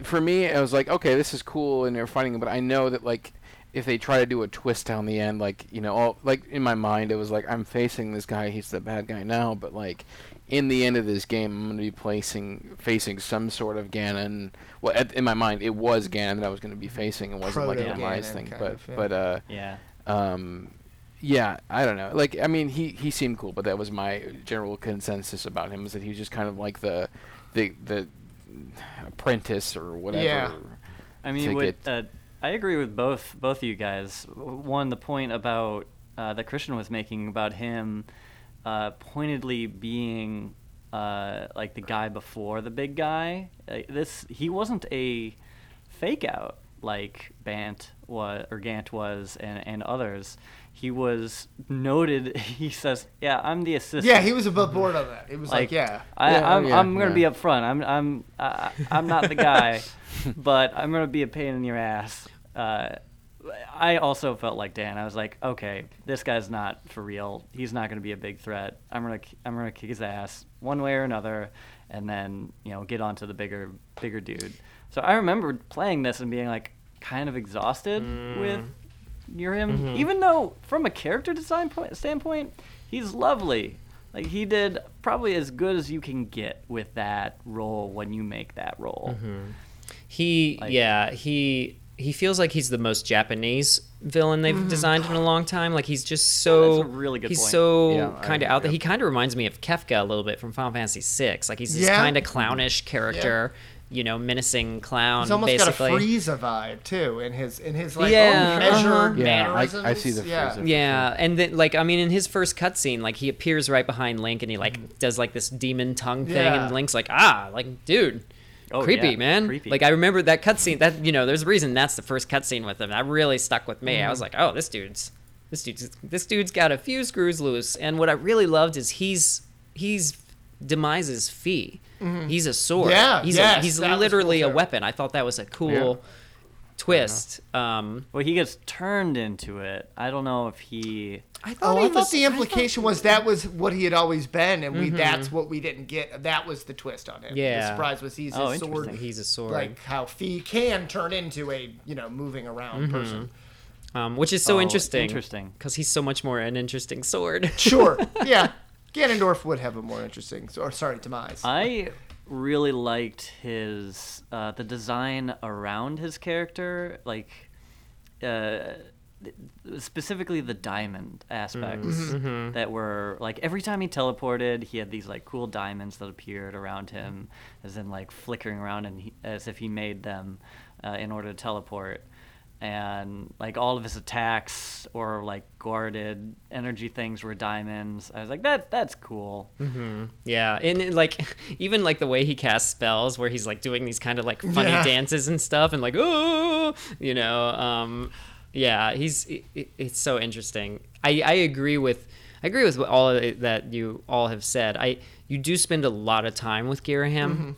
for me i was like okay this is cool and they're fighting but i know that like if they try to do a twist down the end like you know all like in my mind it was like i'm facing this guy he's the bad guy now but like in the end of this game i'm going to be placing facing some sort of ganon well at, in my mind it was ganon that i was going to be facing it wasn't like a Proto-Ganon demise thing but of, yeah. but uh Yeah. um yeah i don't know like i mean he he seemed cool but that was my general consensus about him is that he was just kind of like the the the apprentice or whatever Yeah. I mean, with, get- uh, I agree with both both of you guys. One, the point about uh, that Christian was making about him uh, pointedly being uh, like the guy before the big guy. Uh, this he wasn't a fake out like Bant was or Gant was and, and others. He was noted. He says, "Yeah, I'm the assistant." yeah he was above board on that It was like, like, yeah I, Yeah, I'm, yeah, I'm gonna yeah. be upfront. I'm I'm uh, I'm not the guy, but I'm gonna be a pain in your ass. Uh, I also felt like Dan. I was like, okay, this guy's not for real. He's not gonna be a big threat. I'm gonna I'm gonna kick his ass one way or another, and then you know get on to the bigger bigger dude. So I remember playing this and being like kind of exhausted with near him, mm-hmm. even though from a character design point, standpoint, he's lovely. Like he did probably as good as you can get with that role when you make that role. Mm-hmm. He, Like- yeah, he he feels like he's the most Japanese villain they've mm-hmm. designed in a long time. Like he's just so That's a really good he's point. so Yeah, kind of agree, out there. He kind of reminds me of Kefka a little bit from Final Fantasy VI. Like he's this Yeah. kind of clownish character, you know, menacing clown. He's almost basically. got a Frieza vibe too in his in his like Yeah, measured uh-huh. Yeah, I- I mannerisms. see the yeah. Frieza. Yeah, and then like I mean, in his first cutscene, like he appears right behind Link, and he like does like this demon tongue thing, Yeah. and Link's like, ah, like dude, Oh, creepy yeah, man. creepy. Like I remember that cutscene. That you know, there's a reason that's the first cutscene with him. That really stuck with me. I was like, oh, this dude's this dude's this dude's got a few screws loose. And what I really loved is he's he's Demise's fee. He's a sword. Yeah, he's yes, a, he's literally cool a weapon. I thought that was a cool twist. Um, Well, he gets turned into it. I don't know if he. I thought Oh, he I thought was- the I thought- implication was that was what he had always been, and we that's what we didn't get. That was the twist on him. Yeah. The surprise was he's Oh, his sword. he's a sword. Like how Fee can turn into a you know moving around person. um, which is so Oh, interesting. interesting. because he's so much more an interesting sword. Sure. yeah. Ganondorf would have a more interesting, or sorry, Demise. I really liked his uh, the design around his character, like uh, specifically the diamond aspects Mm-hmm. that were like every time he teleported, he had these like cool diamonds that appeared around him, as in like flickering around and he, as if he made them uh, in order to teleport. And like all of his attacks or like guarded energy things were diamonds. I was like, that that's cool. Yeah, and, and, like even like the way he casts spells, where he's like doing these kind of like funny Yeah. dances and stuff, and like ooh, you know, um, yeah, he's it, it- it's so interesting. I I agree with I agree with all of it that you all have said. I you do spend a lot of time with Girahim.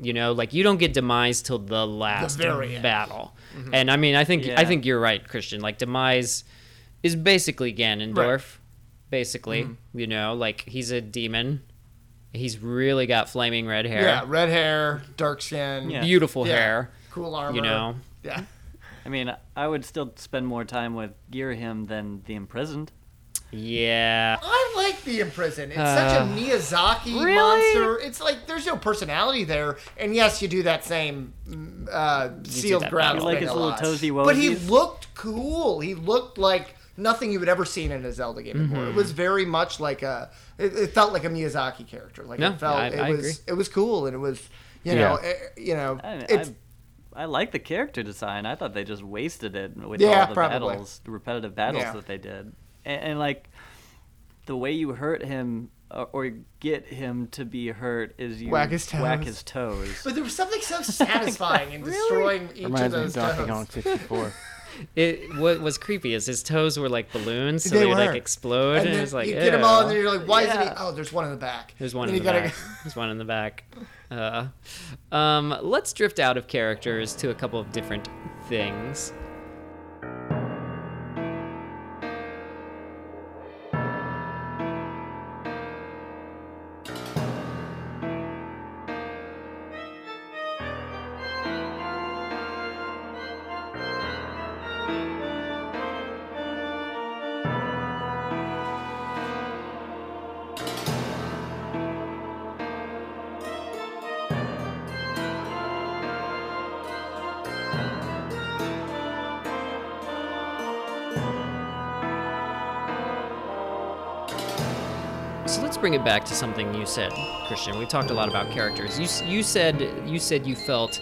You know, like you don't get demise till the last very end. battle, mm-hmm. and I mean, I think I think you're right, Christian. Like demise is basically Ganondorf, basically. Mm-hmm. You know, like he's a demon. He's really got flaming red hair, yeah, red hair, dark skin, Yeah. beautiful Yeah. hair. cool armor. You know, Yeah. I mean, I would still spend more time with Girahim than the imprisoned. Yeah. I like the imprisoned. It's such a Uh, Miyazaki Really? monster. It's like there's no personality there. And yes, you do that same mm, uh, sealed that ground like his a little lot. toesy But he looked cool. He looked like nothing you had ever seen in a Zelda game before. It was very much like a. It, it felt like a Miyazaki character. Like No, it felt. I- it I was. agree. It was cool, and it was. You Yeah. know. eh, you know. I, it's. I, I like the character design. I thought they just wasted it with Yeah, all the probably. battles, the repetitive battles Yeah. that they did, and, and like the way you hurt him uh, or get him to be hurt is you Whack his whack toes. his toes. but there was something so satisfying in destroying each of Reminds me of those Donkey toes. Kong 64. It what was creepy is his toes were like balloons, so They they, were. like explode, and, And then it's like you get them all, and then you're like, "Why isn't he?" Oh, there's one in the back. There's one in the gotta back. There's one in the back. Uh, um, let's drift out of characters to a couple of different things. Bring it back to something you said, Christian. We talked a lot about characters. You you said you said you felt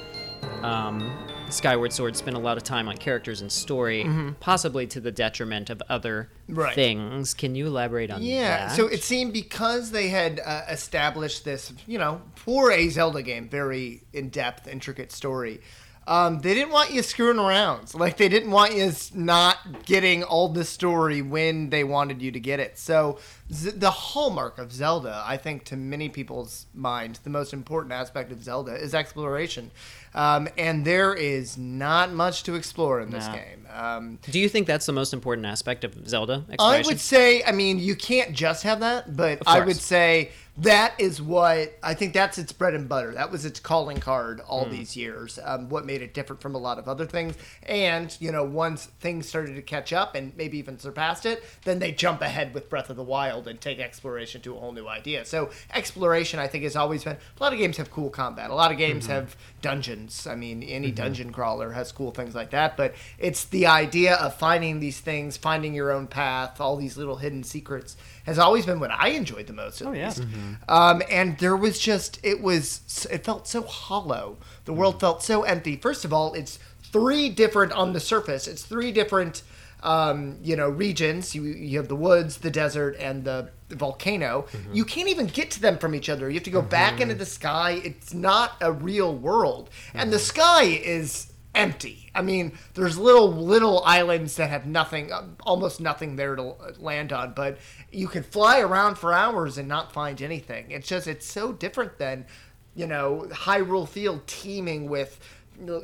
um, Skyward Sword spent a lot of time on characters and story, possibly to the detriment of other Mm-hmm. Right. things. Can you elaborate on Yeah, that? Yeah, so it seemed because they had uh, established this, you know, for a Zelda game, very in depth, intricate story. Um, they didn't want you screwing around. Like they didn't want you not getting all the story when they wanted you to get it. So z- the hallmark of Zelda, I think, to many people's mind, the most important aspect of Zelda is exploration, um, and there is not much to explore in this No. game. Um, Do you think that's the most important aspect of Zelda I would say, I mean, you can't just have that, but I would say that is what I think that's its bread and butter. That was its calling card all Hmm. these years. Um, what made it different from a lot of other things, and you know, once things started to catch up and maybe even surpassed it, then they jump ahead with Breath of the Wild and take exploration to a whole new idea. So exploration, I think, has always been. A lot of games have cool combat. A lot of games Mm-hmm. have dungeons. I mean, any dungeon crawler has cool things like that. But it's the idea of finding these things, finding your own path, all these little hidden secrets has always been what I enjoyed the most. Oh, yeah. least. Um, and there was just it was it felt so hollow. The world felt so empty. First of all, it's three different on the surface. It's three different um, you know regions. You you have the woods, the desert, and the, volcano. You can't even get to them from each other. You have to go back into the sky. It's not a real world, and the sky is empty. I mean, there's little little islands that have nothing, um, almost nothing there to land on, but you could fly around for hours and not find anything. It's just it's so different than, you know, Hyrule Field teeming with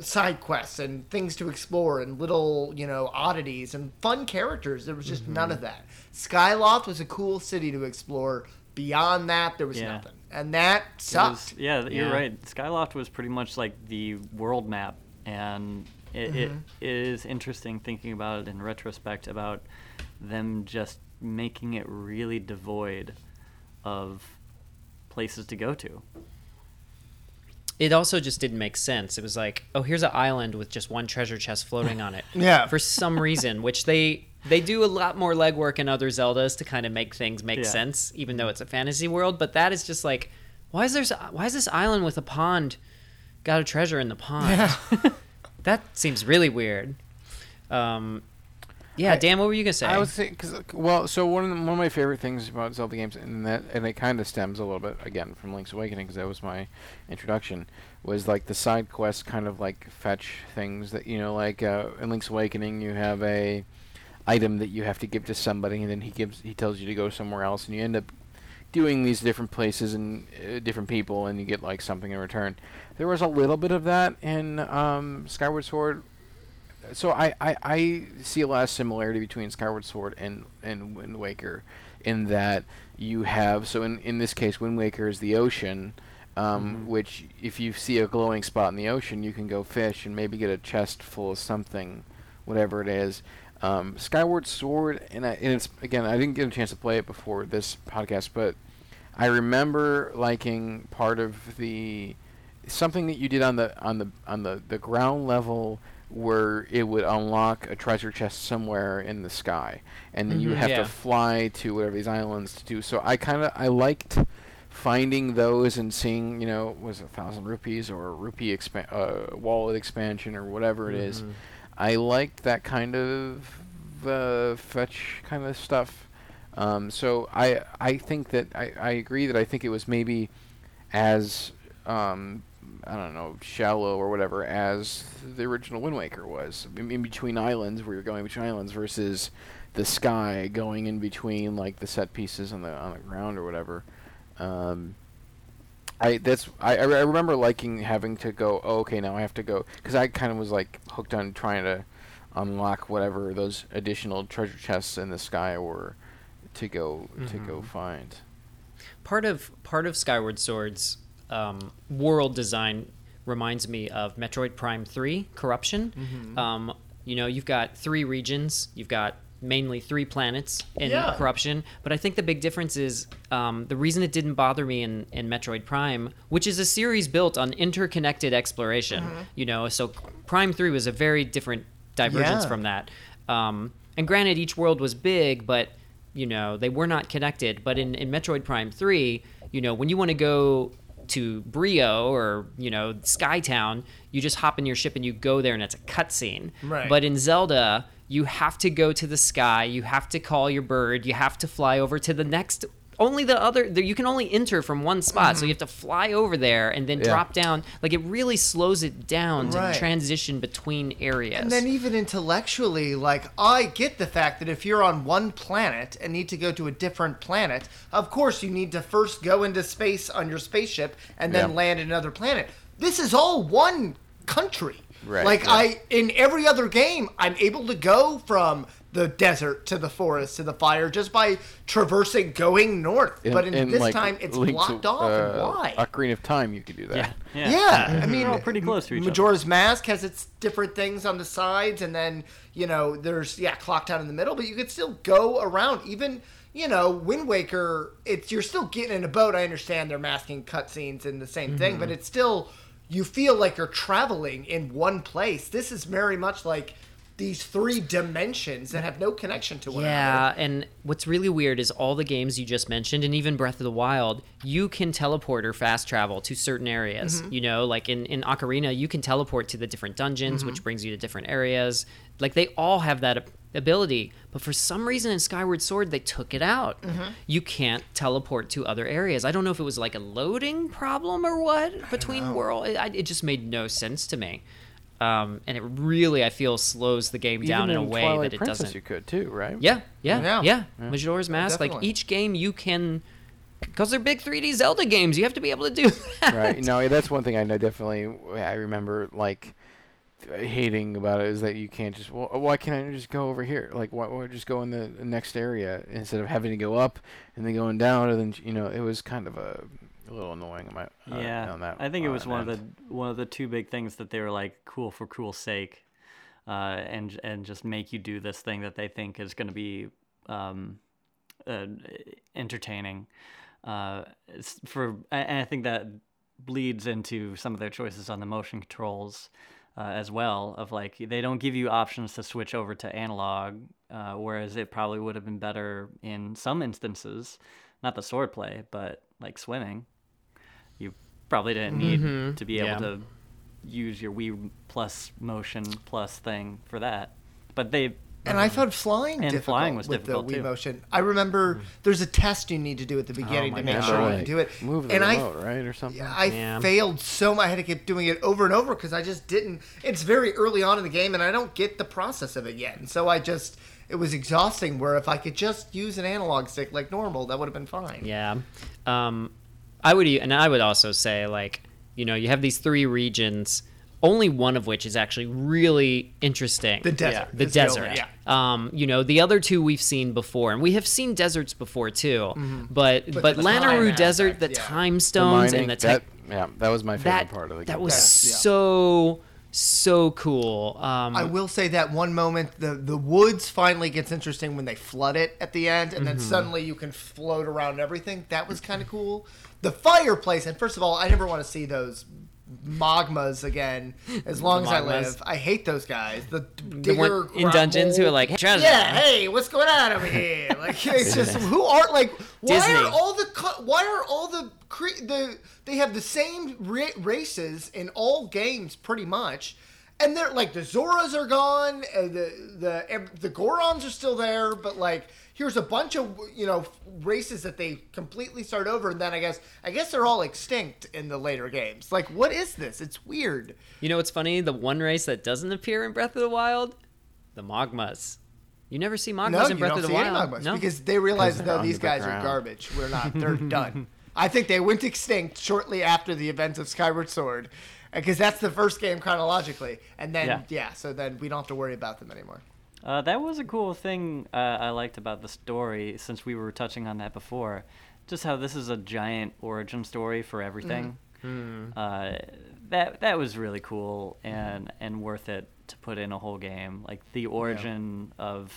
side quests and things to explore and little, you know, oddities and fun characters. There was just none of that. Skyloft was a cool city to explore. Beyond that, there was Yeah. nothing, and that sucked. was- yeah, you're Yeah. right. Skyloft was pretty much like the world map, and it, Mm-hmm. it is interesting thinking about it in retrospect about them just making it really devoid of places to go to. It also just didn't make sense. It was like, oh, here's an island with just one treasure chest floating on it. Yeah. For some reason, which they they do a lot more legwork in other Zeldas to kind of make things make Yeah. sense, even though it's a fantasy world. But that is just like, why is there why is this island with a pond got a treasure in the pond? that seems really weird. Um, yeah, I- Dan, what were you gonna say? I was saying, cause, well, so one of, the, one of my favorite things about Zelda games, and that, and it kind of stems a little bit again from Link's Awakening, because that was my introduction, was like the side quest kind of like fetch things that you know, like uh, in Link's Awakening, you have a item that you have to give to somebody, and then he gives, he tells you to go somewhere else, and you end up doing these different places and uh, different people, and you get like something in return. There was a little bit of that in um, Skyward Sword. So I, I, I see a lot of similarity between Skyward Sword and, and Wind Waker in that you have so in, in this case Wind Waker is the ocean, um, which if you see a glowing spot in the ocean you can go fish and maybe get a chest full of something, whatever it is. Um, Skyward Sword and, I, and it's again I didn't get a chance to play it before this podcast, but I remember liking part of the something that you did on the on the on the, the ground level where it would unlock a treasure chest somewhere in the sky and then you Mhm, have yeah. to fly to whatever these islands to do so i kind of i liked finding those and seeing you know was a thousand rupees or a rupee expa- uh, wallet expansion or whatever it is. Mhm. i liked that kind of uh, fetch kind of stuff um, so I I think that I, I agree that I think it was maybe as um, I don't know shallow or whatever as the original Wind Waker was in, in between islands where you're going between islands versus the sky going in between like the set pieces on the on the ground or whatever. Um, I that's I, I remember liking having to go. Oh, okay, now I have to go because I kind of was like hooked on trying to unlock whatever those additional treasure chests in the sky were to go to go Mhm. find. part of part of Skyward Sword's um, world design reminds me of Metroid Prime Three Corruption. Mm-hmm. Um, you know, you've got three regions. You've got mainly three planets in Yeah. Corruption, but I think the big difference is um, the reason it didn't bother me in, in Metroid Prime, which is a series built on interconnected exploration. Mm-hmm. You know, so Prime Three was a very different divergence Yeah. from that. Um, and granted, each world was big, but you know they were not connected. But in, in Metroid Prime Three, you know when you want to go to Bryyo or you know Skytown, you just hop in your ship and you go there, and it's a cutscene. Right. But in Zelda, you have to go to the sky. You have to call your bird. You have to fly over to the next. Only the other. The, you can only enter from one spot, so you mm-hmm. have to fly over there and then Yeah. drop down. Like it really slows it down Right. to transition between areas. And then even intellectually, like I get the fact that if you're on one planet and need to go to a different planet, of course you need to first go into space on your spaceship and then Yeah. land in another planet. This is all one country. Right, Like. I in every other game, I'm able to go from the desert to the forest to the fire just by traversing going north. but in, this like, time it's Link's, blocked off and uh, why? Ocarina of Time, you could do that. Yeah. Yeah. Yeah, I mean, all pretty close to each other. Majora's Mask has its different things on the sides, and then you know there's yeah Clock Town in the middle, but you could still go around. Even you know Wind Waker, it's you're still getting in a boat. I understand they're masking cutscenes and the same thing, Mm-hmm. but it's still you feel like you're traveling in one place. This is very much like these three dimensions that have no connection to one another. Yeah, and what's really weird is all the games you just mentioned, and even Breath of the Wild, you can teleport or fast travel to certain areas. Mm-hmm. You know, like in, in Ocarina, you can teleport to the different dungeons, Mm-hmm. which brings you to different areas. Like they all have that ability, but for some reason in Skyward Sword, they took it out. Mm-hmm. You can't teleport to other areas. I don't know if it was like a loading problem or what between world. It, it just made no sense to me. Um, and it really, I feel, slows the game down Even in a way Twilight that it Princess doesn't. you could too, right? Yeah, yeah, Yeah. yeah. Majora's Mask, like each game you can, because they're big 3D Zelda games, you have to be able to do that. right. No, that's one thing I know definitely. I remember like hating about it is that you can't just. Well, why can't I just go over here? Like, why, why just go in the next area instead of having to go up and then going down? And then you know, it was kind of a, a little annoying. My, uh, yeah, on that, I think it was one of the one of the two big things that they were like cool for cool sake, uh, and and just make you do this thing that they think is going to be um, uh, entertaining. Uh, for and I think that bleeds into some of their choices on the motion controls uh, as well. Of like they don't give you options to switch over to analog, uh, whereas it probably would have been better in some instances, not the sword play, but like swimming. You probably didn't need to be able Yeah. to use your Wii Plus motion plus thing for that. But they And I found flying And difficult flying was with difficult, the Wii too. Motion. I remember there's a test you need to do at the beginning my to make God. sure you Right. can do it. Move the and remote, I, right, or something. Yeah, I Yeah. failed so much. I had to keep doing it over and over because I just didn't. It's very early on in the game, and I don't get the process of it yet. And so I just, it was exhausting. Where if I could just use an analog stick like normal, that would have been fine. Yeah. Um, I would, e- and I would also say, like, you know, you have these three regions, only one of which is actually really interesting. The desert. The is the desert. only- yeah. Um, you know, the other two we've seen before, and we have seen deserts before too. But but, But the time Lanayru Desert, aspect, the yeah. time The stones mining, and the tech, that, yeah, that was my favorite that part of the game. that was Yeah. Yeah. so so cool. Um, I will say that one moment, the the woods finally gets interesting when they flood it at the end, and then Mm-hmm. suddenly you can float around everything. That was kind of cool. The fireplace, and first of all, I never want to see those Mogmas again as long as I live. I hate those guys. The, the one in dungeons who are like, hey, treasure. yeah, hey, what's going on over here? Like, it's just who are like, why Disney. are all the why are all the cre- the they have the same ra- races in all games pretty much, and they're like the Zoras are gone, uh, the the the Gorons are still there, but like here's a bunch of you know races that they completely start over, and then I guess I guess they're all extinct in the later games. Like, what is this? It's weird. You know what's funny? The one race that doesn't appear in Breath of the Wild, the Mogmas. You never see Mogmas No, in you Breath don't of the see any Wild. Mogmas no, because they realize they're no, under these the guys are garbage. We're not. They're done. I think they went extinct shortly after the events of Skyward Sword, because that's the first game chronologically, and then yeah. Yeah. so then we don't have to worry about them anymore. Uh, that was a cool thing uh, I liked about the story, since we were touching on that before. Just how this is a giant origin story for everything. Uh, that that was really cool and and worth it to put in a whole game. Like the origin of,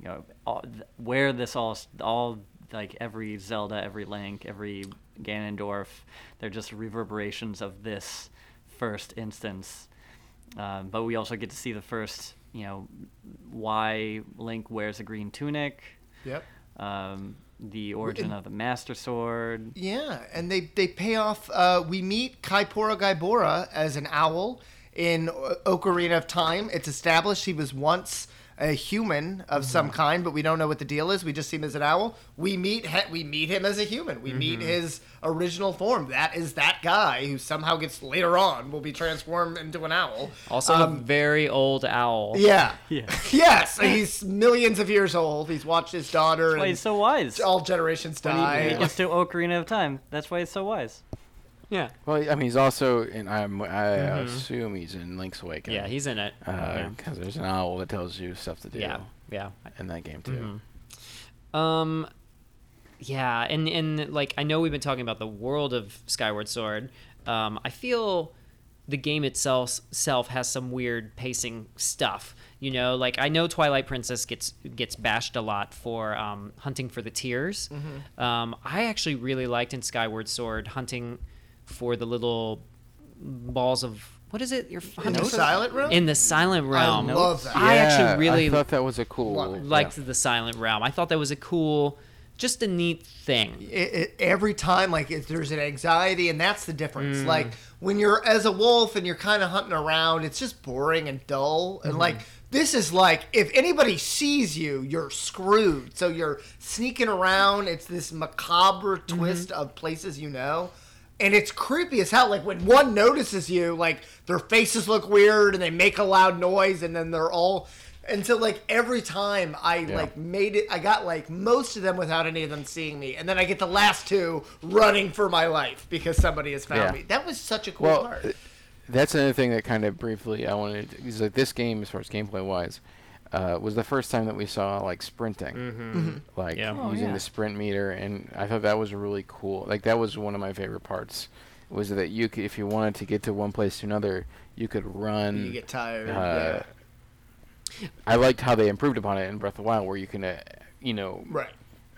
you know, all, th- where this all all like every Zelda, every Link, every Ganondorf, they're just reverberations of this first instance. Um, but we also get to see the first, you know, why Link wears a green tunic, Yep. um, the origin of the Master Sword. Yeah, and they they pay off. Uh, we meet Kaepora Gaebora as an owl in Ocarina of Time. It's established he was once a human of mm-hmm. some kind, but we don't know what the deal is. We just see him as an owl. We meet he- we meet him as a human. We meet mm-hmm. his original form. That is that guy who somehow gets later on will be transformed into an owl. also a um, very old owl. Yeah. Yeah. yes, he's millions of years old. He's watched his daughter That's why and he's so wise. all generations When he- die. when he gets to Ocarina of Time. That's why he's so wise. Yeah, Well, I mean, he's also in. I'm, I assume he's in Link's Awakening. yeah. He's in it. yeah. because there's an owl that tells you stuff to do yeah, yeah. in that game too. Um, yeah, and and like I know we've been talking about the world of Skyward Sword. Um, I feel the game itself self has some weird pacing stuff. You know, like I know Twilight Princess gets gets bashed a lot for um, hunting for the tears. Um, I actually really liked in Skyward Sword hunting for the little balls of what is it? You're in the silent room. in the silent realm. I love that. I Yeah, actually really I thought that was a cool. Love liked yeah. the silent realm. I thought that was a cool, just a neat thing. it, it, every time like it, there's an anxiety and that's the Mm. difference like when you're as a wolf and you're kind of hunting around it's just boring and dull and Mm-hmm. like this is like if anybody sees you you're screwed so you're sneaking around it's this macabre Mm-hmm. twist of places you know and it's creepy as hell like when one notices you like their faces look weird and they make a loud noise and then they're all and so like every time I like made it, I got like most of them without any of them seeing me, and then I get the last two running for my life because somebody has found Yeah. me. That was such a cool Well, part. that's another thing that kind of briefly I wanted. Is like this game, as far as gameplay wise, uh, was the first time that we saw like sprinting, Mm-hmm. like Yeah. Oh, using yeah. the sprint meter, and I thought that was really cool. Like that was one of my favorite parts. Was that you could, if you wanted to get to one place to another, you could run. You get tired. uh, yeah. I liked how they improved upon it in Breath of the Wild, where you can, uh, you know, Right.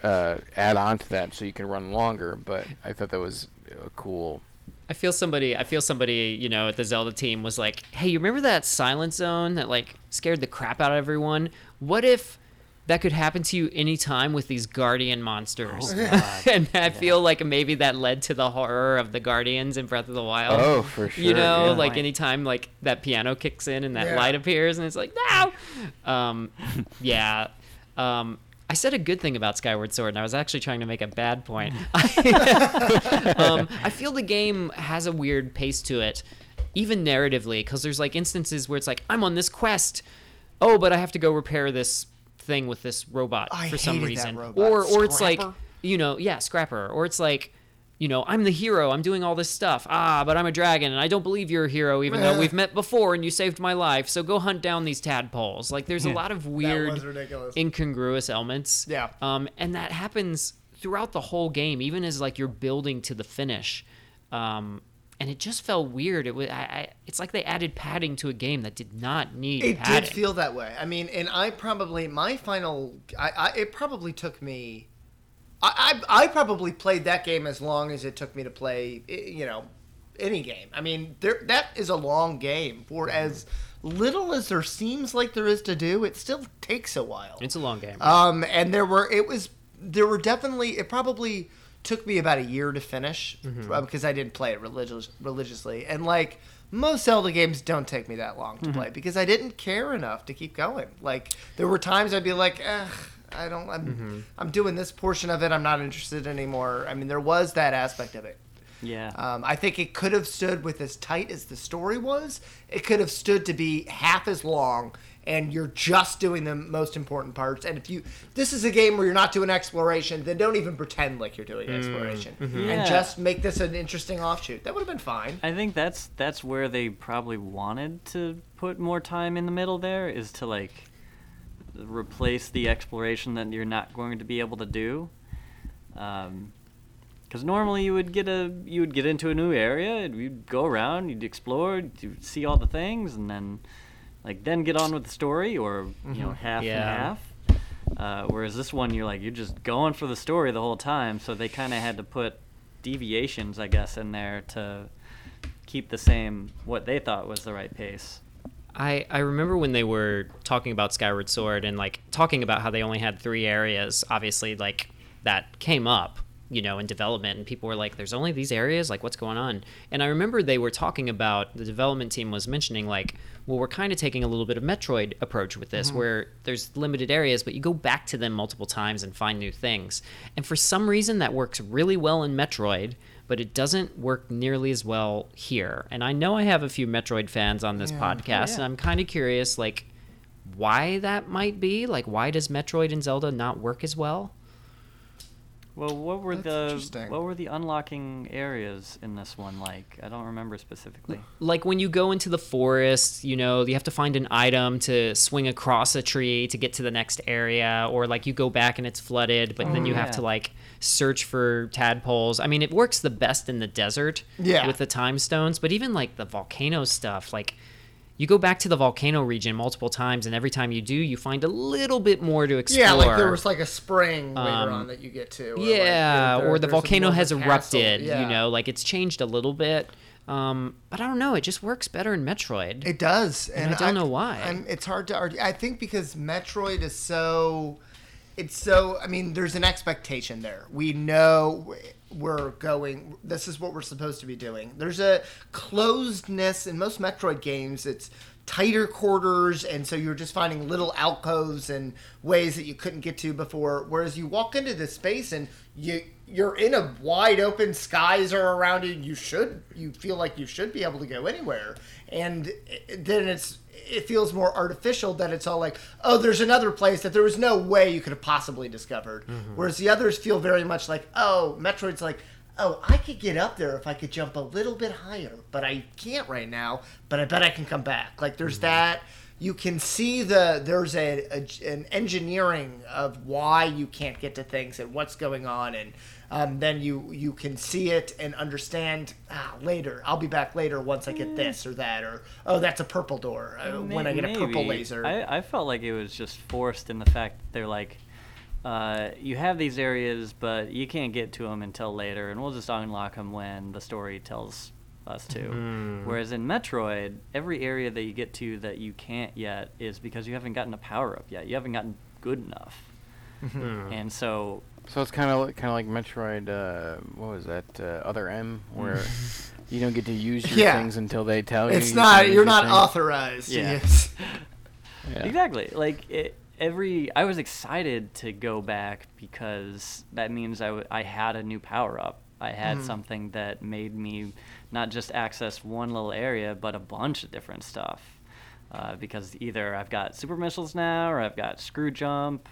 uh, add on to that so you can run longer. But I thought that was a cool. I feel somebody. I feel somebody. You know, at the Zelda team was like, "Hey, you remember that silent zone that like scared the crap out of everyone? What if that could happen to you anytime with these guardian monsters?" and I feel like maybe that led to the horror of the guardians in Breath of the Wild. Oh, for sure. you know, yeah. like anytime like that piano kicks in and that Yeah. light appears, and it's like no. Um, yeah. Um, I said a good thing about Skyward Sword, and I was actually trying to make a bad point. um, I feel the game has a weird pace to it, even narratively, because there's like instances where it's like I'm on this quest, oh, but I have to go repair this thing with this robot I for some hated that reason, robot. or or it's like you know, yeah, Scrapper, or it's like. You know, I'm the hero. I'm doing all this stuff. Ah, but I'm a dragon, and I don't believe you're a hero, even though we've met before and you saved my life. So go hunt down these tadpoles. Like, there's a lot of weird, incongruous elements. Yeah. Um, and that happens throughout the whole game, even as like you're building to the finish. Um, and it just felt weird. It was. I, I. It's like they added padding to a game that did not need It padding. did feel that way. I mean, and I probably my final. I, I it probably took me. I, I I probably played that game as long as it took me to play. You know, any game. I mean, there that is a long game for as little as there seems like there is to do. It still takes a while. it's a long game. Um, and there were it was there were definitely it probably took me about a year to finish uh, because I didn't play it religious religiously, and like most Zelda games don't take me that long to play because I didn't care enough to keep going. Like there were times I'd be like, Ugh, I don't, I'm, I'm doing this portion of it. I'm not interested anymore. I mean, there was that aspect of it. Yeah. Um, I think it could have stood with as tight as the story was. It could have stood to be half as long, and you're just doing the most important parts. And if you, this is a game where you're not doing exploration, then don't even pretend like you're doing exploration, Yeah. and just make this an interesting offshoot. That would have been fine. I think that's that's where they probably wanted to put more time in the middle there is to like replace the exploration that you're not going to be able to do. Um, because normally you would get a you would get into a new area, and you'd go around, you'd explore, you'd see all the things, and then like then get on with the story, or you know half Yeah. and half. Uh, whereas this one, you're like you're just going for the story the whole time, so they kind of had to put deviations, I guess, in there to keep the same what they thought was the right pace. I, I remember when they were talking about Skyward Sword and like talking about how they only had three areas. Obviously, like that came up, you know, in development, and people were like, "There's only these areas. Like, what's going on?" And I remember they were talking about the development team was mentioning like, "Well, we're kind of taking a little bit of Metroid approach with this, mm-hmm. where there's limited areas, but you go back to them multiple times and find new things." And for some reason, that works really well in Metroid but it doesn't work nearly as well here. And I know I have a few Metroid fans on this oh, podcast, yeah. and I'm kind of curious, like, why that might be. Like, why does Metroid and Zelda not work as well? Well, what were That's the what were the unlocking areas in this one like? I don't remember specifically. Like when you go into the forest, you know, you have to find an item to swing across a tree to get to the next area, or like you go back and it's flooded, but then oh, you have to like search for tadpoles. I mean, it works the best in the desert Yeah. with the time stones, but even like the volcano stuff, like you go back to the volcano region multiple times, and every time you do, you find a little bit more to explore. Yeah, like there was like a spring later Um, on that you get to. or, like, yeah, there- or the volcano more of a has erupted. Yeah. You know, like it's changed a little bit. Um, but I don't know. It just works better in Metroid. It does, and, I don't know why. I'm, it's hard to argue. I think because Metroid is so, it's so. I mean, there's an expectation there. We know we're going. This is what we're supposed to be doing. There's a closedness in most Metroid games. It's tighter quarters, and so you're just finding little alcoves and ways that you couldn't get to before. Whereas you walk into this space and you you're in a wide open skies are around you. You should you feel like you should be able to go anywhere, and eh, then it's it feels more artificial that it's all like oh there's another place that there was no way you could have possibly discovered. Mm-hmm. Whereas the others feel very much like oh Metroid's like oh, I could get up there if I could jump a little bit higher, but I can't right now. But I bet I can come back. Like there's mm-hmm. that. You can see the there's a, a an engineering of why you can't get to things and what's going on, and um, then you you can see it and understand ah, later. I'll be back later once I get this or that, or oh, that's a purple door uh, when I get a purple Maybe. laser. I, I felt like it was just forced in the fact that they're like, uh, you have these areas, but you can't get to them until later, and we'll just unlock them when the story tells us to. Mm-hmm. Whereas in Metroid, every area that you get to that you can't yet is because you haven't gotten a power up yet. You haven't gotten good enough. Hmm. And so So it's kind of kind of like Metroid. Uh, what was that? Uh, Other M, where you don't get to use your Yeah. things until they tell you. it's you not can use you're your not thing. authorized. to Yeah. use- Yeah. Exactly. Like it, every, I was excited to go back because that means I, w- I had a new power up. I had Mm-hmm. something that made me not just access one little area, but a bunch of different stuff. Uh, because either I've got super missiles now, or I've got screw jump,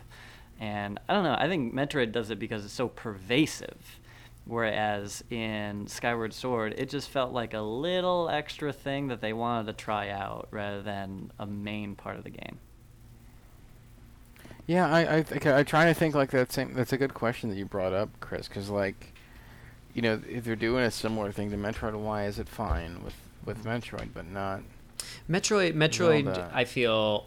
and I don't know. I think Metroid does it because it's so pervasive. Whereas in Skyward Sword, it just felt like a little extra thing that they wanted to try out rather than a main part of the game. Yeah, I I think I try to think like that same. That's a good question that you brought up, Chris, because like, you know, if they're doing a similar thing to Metroid, why is it fine with with Metroid, but not? Metroid, Metroid, Zelda. I feel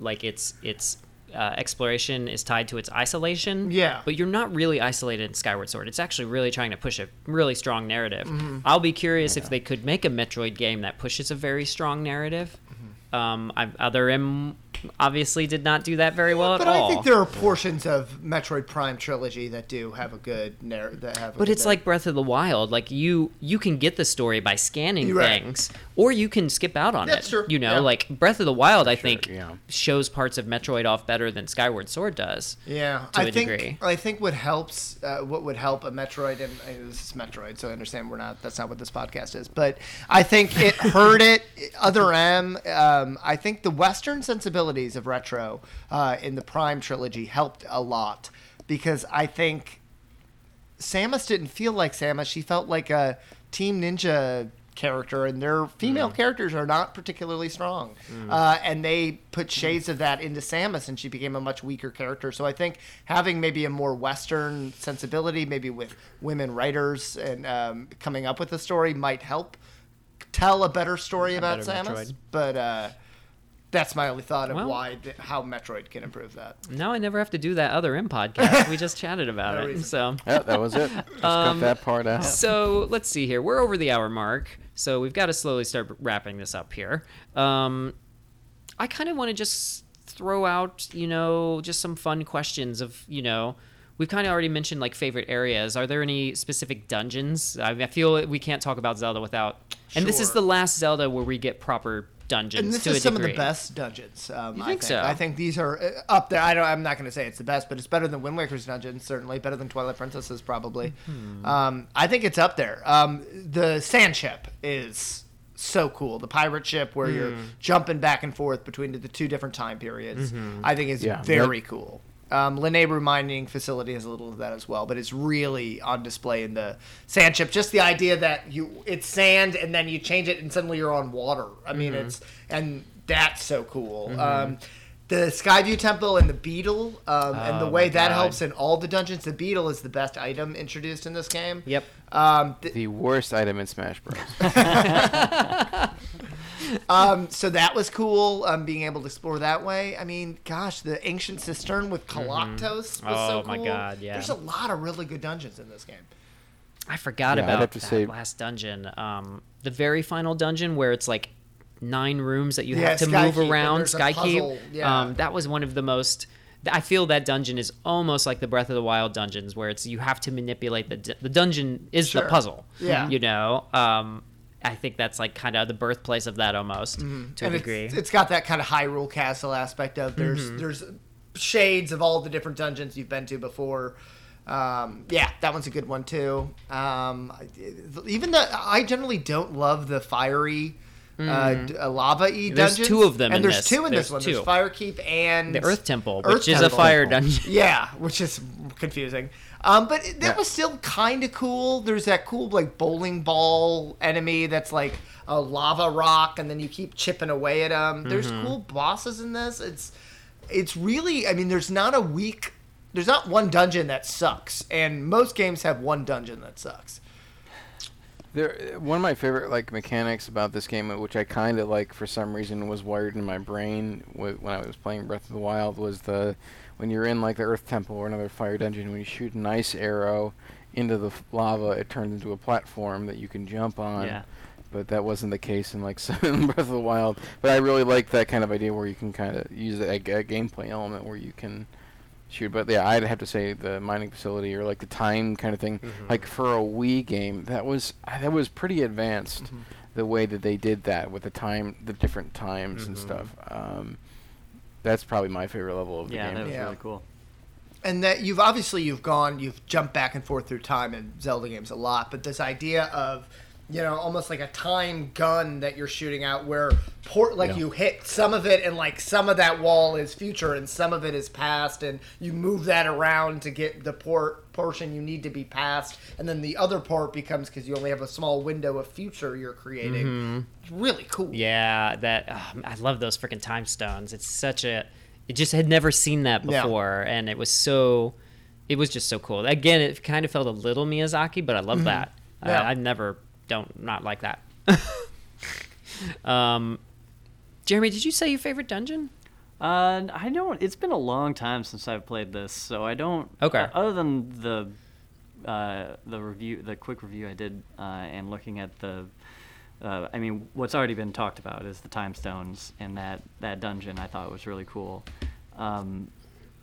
like its its uh, exploration is tied to its isolation. Yeah. But you're not really isolated in Skyward Sword. It's actually really trying to push a really strong narrative. Mm-hmm. I'll be curious if they could make a Metroid game that pushes a very strong narrative. Mm-hmm. Um, I, Other M obviously did not do that very well but at all. But I think there are portions of Metroid Prime trilogy that do have a good narrative. That have. A But good it's like Breath of the Wild. Like you, you can get the story by scanning You're right. things, or you can skip out on That's it. true. You know, Yeah. like Breath of the Wild, I Sure, think yeah. shows parts of Metroid off better than Skyward Sword does. Yeah, to I a think degree. I think what helps, uh, what would help a Metroid, and uh, this is Metroid, so I understand we're not. That's not what this podcast is, but I think it hurt it. Other M, um, I think the Western sensibilities of retro uh, in the Prime trilogy helped a lot because I think Samus didn't feel like Samus. She felt like a Team Ninja character, and their female characters are not particularly strong. Uh, and they put shades of that into Samus, and she became a much weaker character. So I think having maybe a more Western sensibility, maybe with women writers and um, coming up with a story, might help tell a better story about better Samus. Metroid. But uh, that's my only thought of Well- why how Metroid can improve that. Now I never have to do that other M podcast. we just chatted about No it. reason. So, Yeah, that was it. Just Um, cut that part out. so let's see here. We're over the hour mark, so we've got to slowly start wrapping this up here. Um, I kind of want to just throw out, you know, just some fun questions of, you know, we've kind of already mentioned like favorite areas. Are there any specific dungeons? I, I feel we can't talk about Zelda without, and this is the last Zelda where we get proper dungeons and this to a is some of the best dungeons. Um, You I think so? I think these are uh, up there. I don't. I'm not going to say it's the best, but it's better than Wind Waker's dungeons. Certainly better than Twilight Princess's. Probably. Hmm. Um, I think it's up there. Um, the sand ship is so cool. The pirate ship where you're Hmm. jumping back and forth between the two different time periods. Mm-hmm. I think is Yeah, very cool. Um, mining facility has a little of that as well, but it's really on display in the sand ship. Just the idea that you it's sand and then you change it and suddenly you're on water. I mean, Mm-hmm. it's and that's so cool. Um, the Skyview Temple and the Beetle, um, and the Oh way that God. helps in all the dungeons. The Beetle is the best item introduced in this game. Yep. Um, th- the worst item in Smash Bros. um, so that was cool. Um, being able to explore that way. I mean, gosh, the ancient cistern with Koloktos was so cool. Oh cool. my God, yeah. There's a lot of really good dungeons in this game. I forgot Yeah, about have that say- last dungeon. Um, the very final dungeon where it's like nine rooms that you Yeah, have to Sky move Keep, around. there's a Sky puzzle, Keep. yeah. Um, that was one of the most. I feel that dungeon is almost like the Breath of the Wild dungeons, where it's you have to manipulate the d- the dungeon is Sure. the puzzle. Yeah. You know. Um, I think that's like kind of the birthplace of that almost to a Mm-hmm. and degree. it's, it's got that kind of Hyrule Castle aspect of there's Mm-hmm. there's shades of all the different dungeons you've been to before. Um, yeah, that one's a good one too. Um, even the I generally don't love the fiery. Uh, d- uh, lava e Mm. There's two of them and there's this. two in There's this one. two. There's Firekeep and the Earth Temple, Earth which is a fire dungeon. Yeah, which is confusing. Um, but that Yeah. was still kind of cool. There's that cool like bowling ball enemy that's like a lava rock, and then you keep chipping away at them. There's Mm-hmm. cool bosses in this. It's it's really. I mean, there's not a weak. There's not one dungeon that sucks, and most games have one dungeon that sucks. There, one of my favorite like mechanics about this game, which I kind of like for some reason, was wired in my brain when I was playing Breath of the Wild, was the when you're in like the Earth Temple or another fire dungeon, when you shoot an ice arrow into the f- lava, it turns into a platform that you can jump on. Yeah. But that wasn't the case in like some Breath of the Wild. But I really like that kind of idea where you can kind of use a, a gameplay element where you can shoot. But yeah, I'd have to say the mining facility or like the time kind of thing. Like for a Wii game, that was uh, that was pretty advanced. The way that they did that with the time, the different times and stuff. Um, that's probably my favorite level of the Yeah, game. that was Yeah. really cool. and that you've obviously you've gone you've jumped back and forth through time in zelda games a lot but this idea of you know almost like a time gun that you're shooting out where port like Yeah. you hit some of it and like some of that wall is future and some of it is past and you move that around to get the port portion you need to be past and then the other part becomes because you only have a small window of future you're creating mm-hmm. It's really cool Yeah, that oh, I love those freaking time stones. It's such a it just had never seen that Yeah. before and it was so it was just so cool. Again, it kind of felt a little Miyazaki, but I love mm-hmm. that. Yeah. I, I never don't not like that. um Jeremy, did you say your favorite dungeon? Uh, I don't. It's been a long time since I've played this, so I don't. Okay. uh, other than the uh, the review, the quick review I did, uh, and looking at the, uh, I mean, what's already been talked about is the time stones and that that dungeon. I thought was really cool. Um,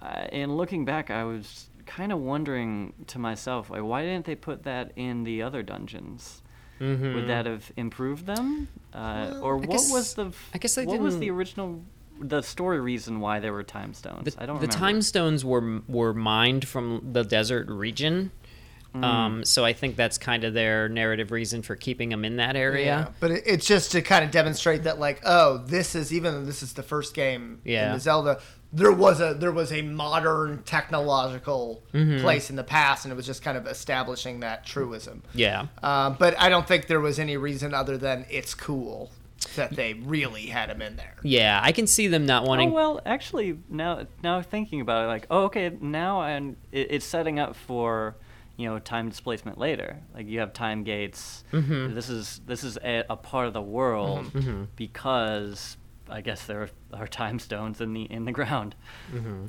and looking back, I was kind of wondering to myself, like, why didn't they put that in the other dungeons? Mm-hmm. Would that have improved them? Uh, or what guess- was the? I guess they what was the original? The story reason why there were time stones. The, I don't the remember. time stones were were mined from the desert region. Mm. Um, so I think that's kind of their narrative reason for keeping them in that area. But it, it's just to kind of demonstrate that, like, oh, this is even though this is the first game Yeah. in the Zelda. There was a there was a modern technological Mm-hmm. place in the past, and it was just kind of establishing that truism. Yeah. Uh, but I don't think there was any reason other than it's cool that they really had him in there. Yeah, I can see them not Oh wanting. well, actually, now now thinking about it, like, oh okay, now and it, it's setting up for you know time displacement later. Like you have time gates. Mm-hmm. This is this is a, a part of the world because I guess there are time stones in the in the ground. Mm-hmm.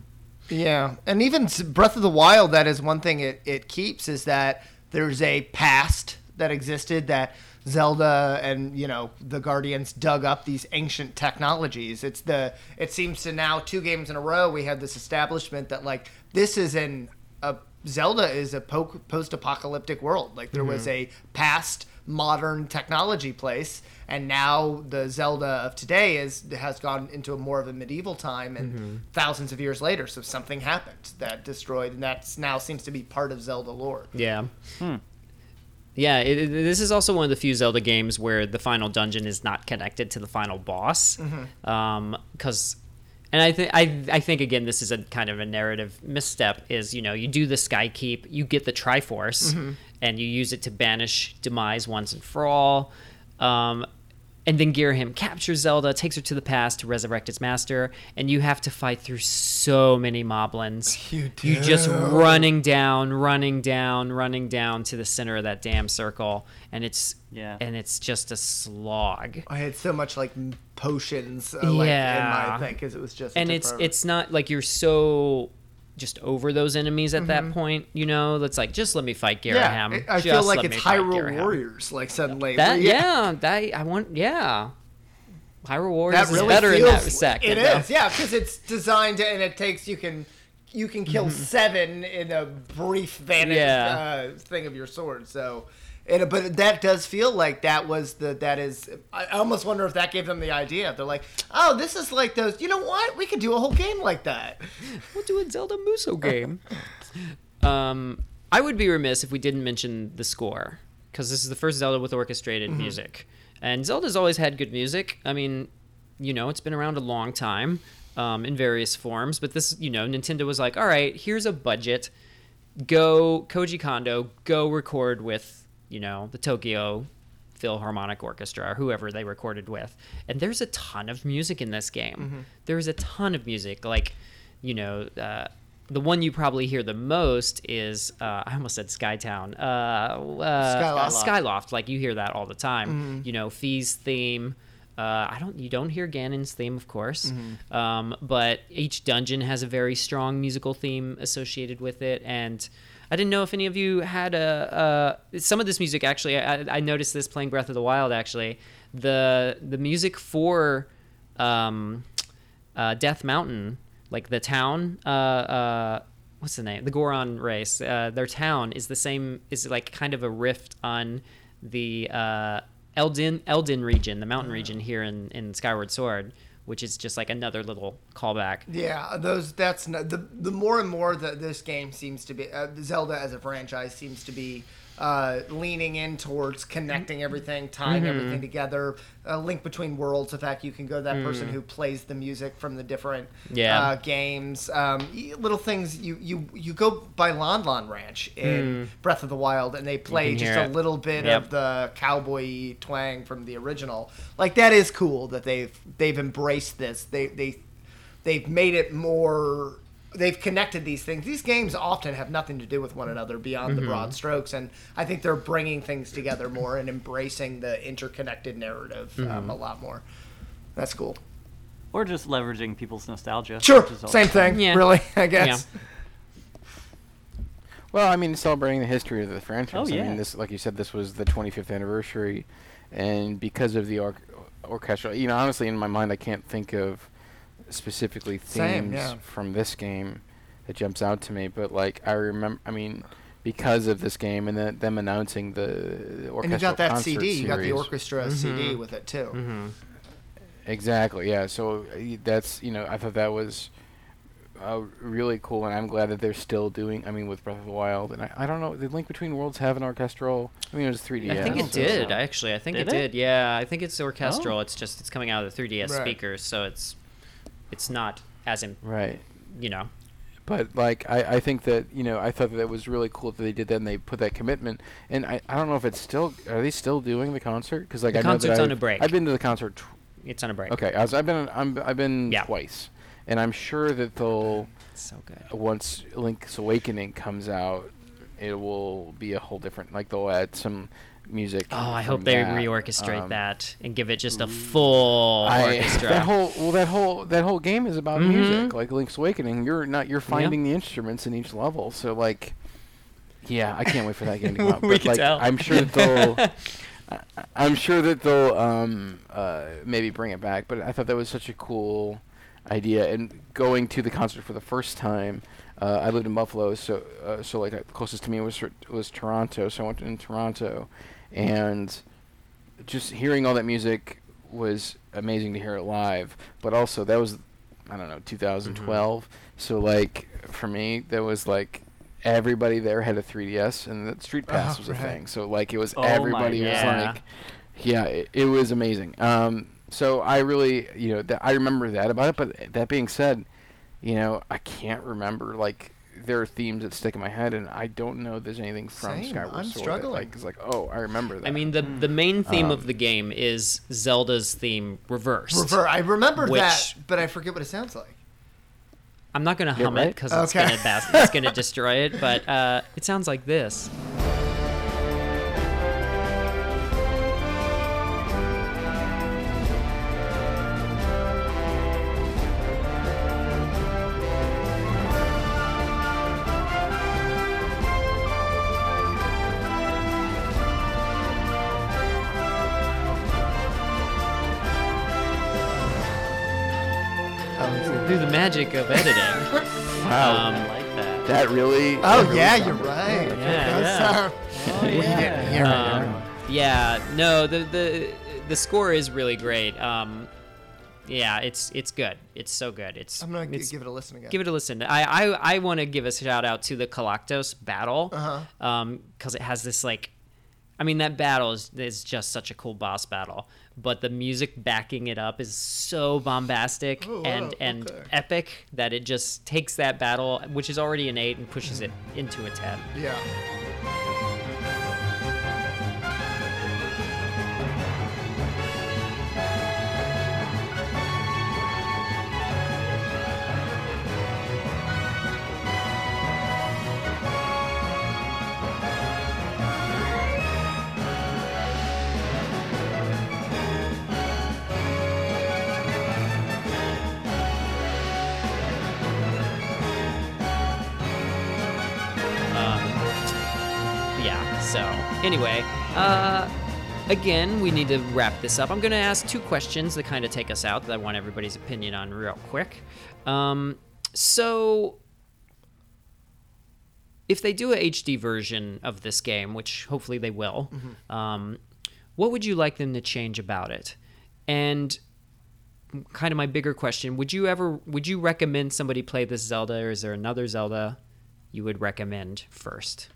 Yeah, and even Breath of the Wild, that is one thing it, it keeps is that there's a past that existed that Zelda and you know the Guardians dug up these ancient technologies. It's the it seems to now two games in a row we had this establishment that like this is an a Zelda is a po- post-apocalyptic world. Like there was mm-hmm. a past modern technology place, and now the Zelda of today is has gone into a more of a medieval time, and mm-hmm. thousands of years later, so something happened that destroyed, and that now seems to be part of Zelda lore. Yeah. Hmm. Yeah, it, it- this is also one of the few Zelda games where the final dungeon is not connected to the final boss. Mm-hmm. Um, because, and I think I I think again this is a kind of a narrative misstep. Is you know you do the Sky Keep, you get the Triforce, and you use it to banish Demise once and for all. Um, and then Girahim captures Zelda, takes her to the past to resurrect its master, and you have to fight through so many moblins. You do. You're just running down, running down, running down to the center of that damn circle, and it's Yeah. and it's just a slog. I had so much like potions, uh, like in Yeah. my thing because it was just And it's forever. it's not like you're so just over those enemies at Mm-hmm. that point, you know. That's like just let me fight yeah. Girahim. it- I Just feel like it's me fight Hyrule Girahim. Warriors, like suddenly. That Yeah. yeah, that I want yeah. Hyrule Warriors that is really better in that respect. It you know? is, yeah, because it's designed to, and it takes you can you can kill seven in a brief vantage Mm-hmm. Yeah. uh, thing of your sword. So, and, but that does feel like that was the that is. I almost wonder if that gave them the idea. They're like, oh, this is like those. You know what? We could do a whole game like that. We'll do a Zelda Muso game. um, I would be remiss if we didn't mention the score because this is the first Zelda with orchestrated Mm-hmm. music, and Zelda's always had good music. I mean, you know, it's been around a long time um, in various forms, but this, you know, Nintendo was like, all right, here's a budget. go Koji Kondo, go record with you know the Tokyo Philharmonic Orchestra or whoever they recorded with, and there's a ton of music in this game. There's a ton of music, like you know. Uh, the one you probably hear the most is uh, I almost said Skytown. Uh, uh, Skyloft. Skyloft. Like you hear that all the time. You know, Fi's theme. Uh, I don't. You don't hear Ganon's theme, of course, um, but each dungeon has a very strong musical theme associated with it. And I didn't know if any of you had a, uh some of this music. Actually, I, I noticed this playing Breath of the Wild. Actually, the the music for um, uh, Death Mountain, like the town. Uh, uh, what's the name? The Goron race. Uh, their town is the same. Is like kind of a rift on the uh, Eldin Eldin region, the mountain region here in in Skyward Sword, which is just like another little callback. Yeah, those. That's the the more and more that this game seems to be uh, Zelda as a franchise seems to be uh, leaning in towards connecting everything, tying everything together. A link between worlds. The fact you can go to that person who plays the music from the different Yeah. uh, games. Um, little things. You you you go by Lon Lon Ranch in Breath of the Wild, and they play just a it. little bit Yep. of the cowboy twang from the original. Like that is cool that they've they've embraced this. They they they've made it more they've connected these things these games often have nothing to do with one another beyond the broad strokes and i think they're bringing things together more and embracing the interconnected narrative um, a lot more that's cool Or just leveraging people's nostalgia. sure which is also same thing Yeah. really i guess Yeah. Well, I mean, celebrating the history of the franchise. Oh, I yeah. mean, this, like you said, this was the 25th anniversary, and because of the or- orchestral, you know, honestly, in my mind, I can't think of specifically themes Same, yeah. from this game that jumps out to me. But like, I remember, I mean, because of this game and then them announcing the orchestral and you got that concert cd you got the series. orchestra cd with it too Mm-hmm. Exactly. Yeah. So uh, that's you know I thought that was uh, really cool, and I'm glad that they're still doing. I mean, with Breath of the Wild, and I, I don't know. Did Link Between Worlds have an orchestral? I mean, it was 3D. I think Yeah. it did. Actually, I think Did it, it? did. Yeah, I think it's orchestral. It's just it's coming out of the 3DS Right. speakers, so it's it's not as in Right. you know. But like I, I think that you know I thought that, it was really cool that they did that and they put that commitment and I, I don't know if it's still are they still doing the concert because like The I know that concert's on I've- a break. I've been to the concert tw- It's on a break. okay I was, I've been I'm, I've been Yeah. twice and I'm sure that they'll so good. once Link's Awakening comes out, it will be a whole different. Like they'll add some music. Oh, I hope they that. reorchestrate Um, that and give it just a full I, orchestra. that whole well, that whole that whole game is about Mhm. music. Like Link's Awakening, you're not you're finding the instruments in each level. So like, yeah, I can't wait for that game to come out. We but can like, tell. I'm sure they'll. I- I'm sure that they'll um, uh, maybe bring it back, but I thought that was such a cool idea. And going to the concert for the first time, uh, I lived in Buffalo, so uh, so like uh, closest to me was was Toronto, so I went in Toronto, and just hearing all that music was amazing to hear it live. But also that was I don't know 2012, so like for me that was like. Everybody there had a 3DS, and the Street Pass Oh, was a thing. So like it was Oh everybody was God. like, yeah, it, it was amazing. Um, so I really, you know, that I remember that about it. But that being said, you know, I can't remember like there are themes that stick in my head, and I don't know if there's anything from Same, Skyward I'm Sword. that, struggling. like, is like, oh, I remember that. I mean, the the main theme Um, of the game is Zelda's theme reversed. Rever- i remember that but i forget what it sounds like I'm not gonna Yeah, hum it right? because it's gonna bas- it's gonna destroy it, but uh, it sounds like this. Magic of editing. wow, um, like that. that really. that oh really yeah sounded you're right Yeah, yeah. Oh, you yeah. didn't hear it. Um, yeah, no, the the the score is really great. Um, yeah, it's it's good. It's so good. It's i'm gonna it's, give it a listen again give it a listen. I I, I want to give a shout out to the Koloktos battle, Uh-huh. um, because it has this like. I mean, that battle is, is just such a cool boss battle, but the music backing it up is so bombastic Oh, wow, and and okay. epic that it just takes that battle, which is already an eight, and pushes it into a ten. Yeah. So anyway, uh, again, we need to wrap this up. I'm going to ask two questions that kind of take us out that I want everybody's opinion on real quick. Um, so if they do a HD version of this game, which hopefully they will, um, what would you like them to change about it? And kind of my bigger question: Would you ever would you recommend somebody play this Zelda, or is there another Zelda you would recommend first?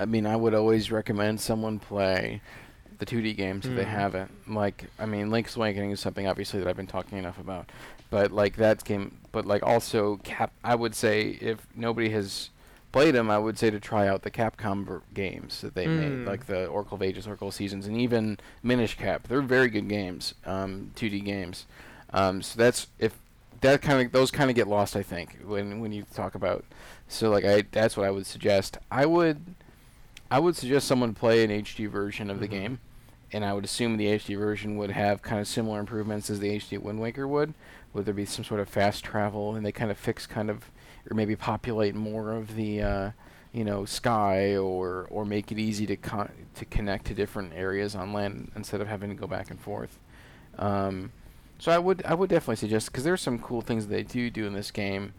I mean, I would always recommend someone play the 2D games if they haven't. Like, I mean, Link's Awakening is something obviously that I've been talking enough about, but like that game. But like also Cap, I would say if nobody has played them, I would say to try out the Capcom ver- games that they made, Mm. like the Oracle of Ages, Oracle of Seasons, and even Minish Cap. They're very good games, um, 2D games. Um, so that's if that kind of those kind of get lost, I think, when when you talk about. So like I, that's what I would suggest. I would. I would suggest someone play an HD version of the game, and I would assume the HD version would have kind of similar improvements as the HD Wind Waker would. Would there be some sort of fast travel, and they kind of fix kind of, or maybe populate more of the, uh, you know, sky, or or make it easy to con- to connect to different areas on land instead of having to go back and forth. Um, so I would I would definitely suggest because there's some cool things they do do in this game.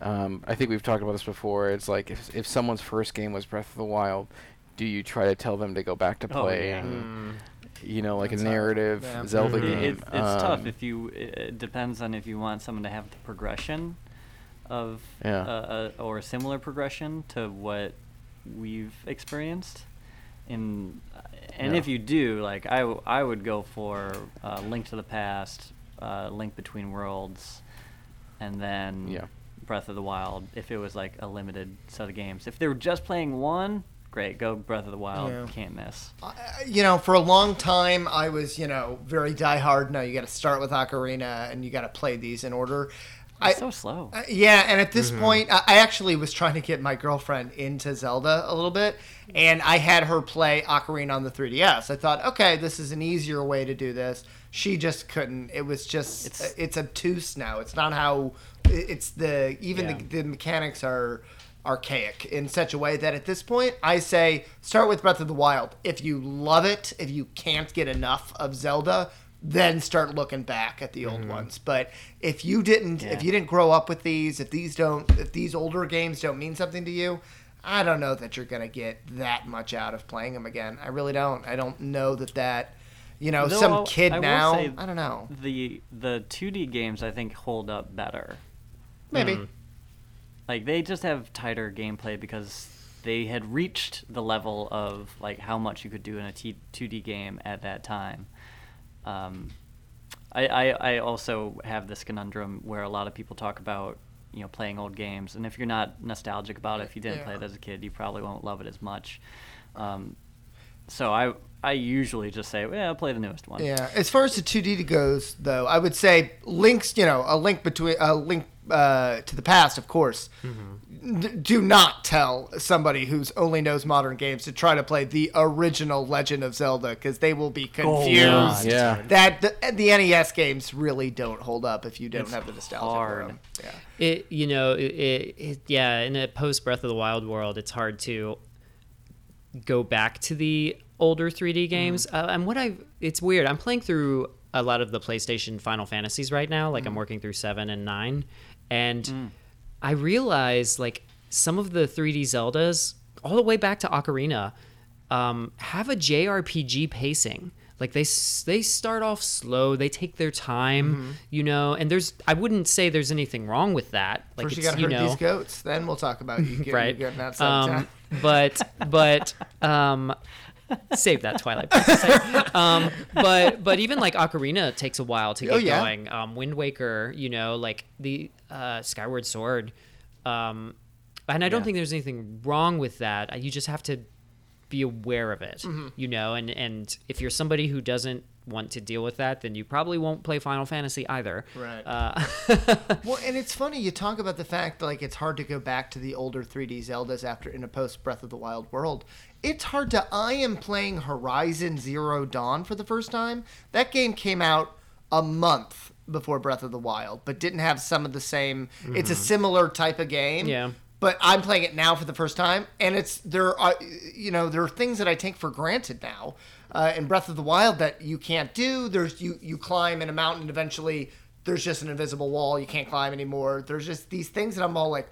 Um, I think we've talked about this before. It's like if if someone's first game was Breath of the Wild, do you try to tell them to go back to Oh, yeah. playing, you know, like That's a narrative Yeah. Zelda Mhm. It- game? it's it's tough Um, if you. It it depends on if you want someone to have the progression of Yeah. uh, uh, or a similar progression to what we've experienced. In and Yeah. if you do, like I, w- I would go for uh, Link to the Past, uh, Link Between Worlds, and then Yeah. Breath of the Wild. If it was like a limited set of games, if they were just playing one, great, go Breath of the Wild. Yeah. Can't miss. I- you know, for a long time, I was, you know, very diehard. No, you got to start with Ocarina and you got to play these in order. I, It's so slow. Uh, yeah, and at this point, I, I actually was trying to get my girlfriend into Zelda a little bit, and I had her play Ocarina on the 3DS. I thought, okay, this is an easier way to do this. She just couldn't. It was just, It's- it's, obtuse now. It's not how. It's the even Yeah. the, the mechanics are archaic in such a way that at this point, I say start with Breath of the Wild. If you love it, if you can't get enough of Zelda. Then start looking back at the old ones. But if you didn't, if you didn't grow up with these, if these don't, if these older games don't mean something to you, I don't know that you're gonna get that much out of playing them again. I really don't. I don't know that that, you know, Though some I'll- kid I now. I don't know. The the 2D games I think hold up better. Maybe. Mm. Like they just have tighter gameplay because they had reached the level of like how much you could do in a T- 2D game at that time. Um, I, I I also have this conundrum where a lot of people talk about you know playing old games, and if you're not nostalgic about it, if you didn't play it as a kid, you probably won't love it as much. Um, so I I usually just say, yeah, play the newest one. Yeah. As far as the 2D goes, though, I would say links. You know, a link between a link uh, to the past, of course. D- do not tell somebody who's only knows modern games to try to play the original Legend of Zelda because they will be confused. God. Yeah. That the, the NES games really don't hold up if you don't It's have the nostalgia hard. for them. Yeah. It you know it, it, it yeah in a post Breath of the Wild world it's hard to go back to the older 3D games. Uh, and what I it's weird. I'm playing through a lot of the PlayStation Final Fantasies right now. Like I'm working through seven and nine, and I realize like some of the 3D Zeldas all the way back to Ocarina um, have a JRPG pacing. Like they they start off slow they take their time Mm-hmm. you know and there's i wouldn't say there's anything wrong with that like First, you gotta herd know these goats. Then we'll talk about you getting, right getting outside um, but but um save that twilight Princess. um but but even like ocarina takes a while to get Oh, yeah. going um wind waker you know like the uh skyward sword um and i don't Yeah. think there's anything wrong with that you just have to be aware of it Mm-hmm. you know and and if you're somebody who doesn't want to deal with that then you probably won't play final fantasy either Right. uh, Well, and it's funny you talk about the fact like it's hard to go back to the older 3D Zeldas after in a post Breath of the Wild world. It's hard to. I am playing Horizon Zero Dawn for the first time. That game came out a month before Breath of the Wild, but didn't have some of the same. It's a similar type of game. Yeah. But I'm playing it now for the first time, and it's there are you know there are things that I take for granted now uh, in Breath of the Wild that you can't do. There's you you climb in a mountain, and eventually there's just an invisible wall you can't climb anymore. There's just these things that I'm all like,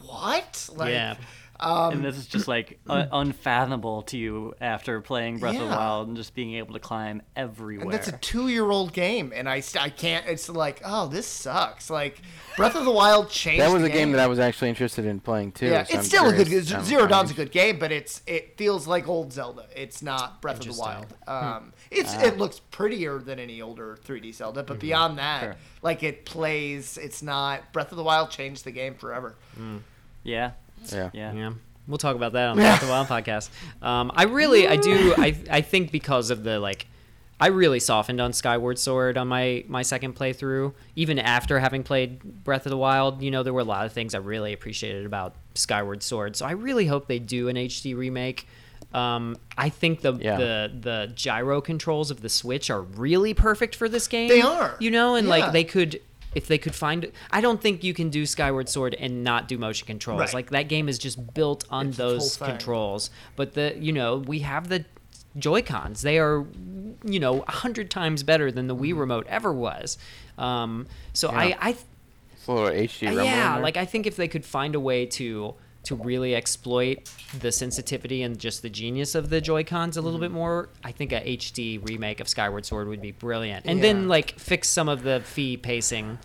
what? Like, yeah Um, and this is just like un- mm. unfathomable to you after playing Breath of the Wild and just being able to climb everywhere. And that's a two-year-old game, and I, I can't. It's like, oh, this sucks. Like Breath of the Wild changed. That was the a game that I was actually interested in playing too. Yeah, so I'm it's still a good. curious. I'm- Zero I'm Dawn's a good game, but it's it feels like old Zelda. It's not Breath of the Wild. Hmm. Um, it's ah. it looks prettier than any older 3D Zelda, but mm-hmm. beyond that, Sure. like it plays. It's not Breath of the Wild changed the game forever. yeah, Yeah. yeah. Yeah. We'll talk about that on the Breath of the Wild podcast. Um, I really, I do, I, I think because of the like, I really softened on Skyward Sword on my my second playthrough. Even after having played Breath of the Wild, you know, there were a lot of things I really appreciated about Skyward Sword. So I really hope they do an HD remake. Um, I think the Yeah. the the gyro controls of the Switch are really perfect for this game. They are. you know, and Yeah. like they could. If they could find, I don't think you can do Skyward Sword and not do motion controls. Right. Like that game is just built on It's its those controls. But the you know we have the Joy Cons. They are you know a hundred times better than the Wii Mm-hmm. remote ever was. Um, so I I It's a little HD. rumble yeah there. like I think if they could find a way to to really exploit the sensitivity and just the genius of the Joy Cons a Mm-hmm. little bit more, I think a HD remake of Skyward Sword would be brilliant. And Yeah. then like fix some of the Fi pacing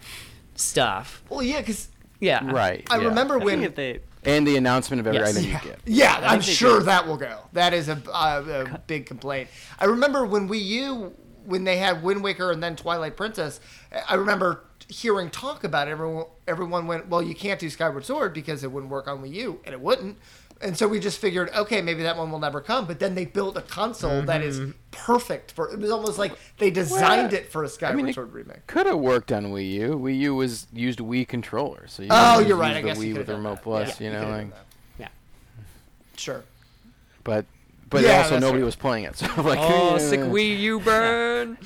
stuff. Well, yeah, because Yeah. right. I yeah. remember I when think if they And the announcement of every Yes. item yeah, you get. yeah, I'm sure that will go. That is a, uh, a big complaint. I remember when Wii U, when they had Wind Waker and then Twilight Princess, I remember hearing talk about it. Everyone, everyone went, well, you can't do Skyward Sword because it wouldn't work on Wii U, and it wouldn't. And so we just figured, okay, maybe that one will never come. But then they built a console that is Mm-hmm. perfect for. It was almost like they designed Well, it for a Skyward mean, Sword remake. Could have worked on Wii U. Wii U was used Wii controller, so you Oh, you're right. use I the guess you Wii could've with the Remote that. Plus. Yeah, you know, could've like. Yeah. Sure. but but Yeah, also nobody right. was playing it, so I'm like. Oh, sick Wii U burn.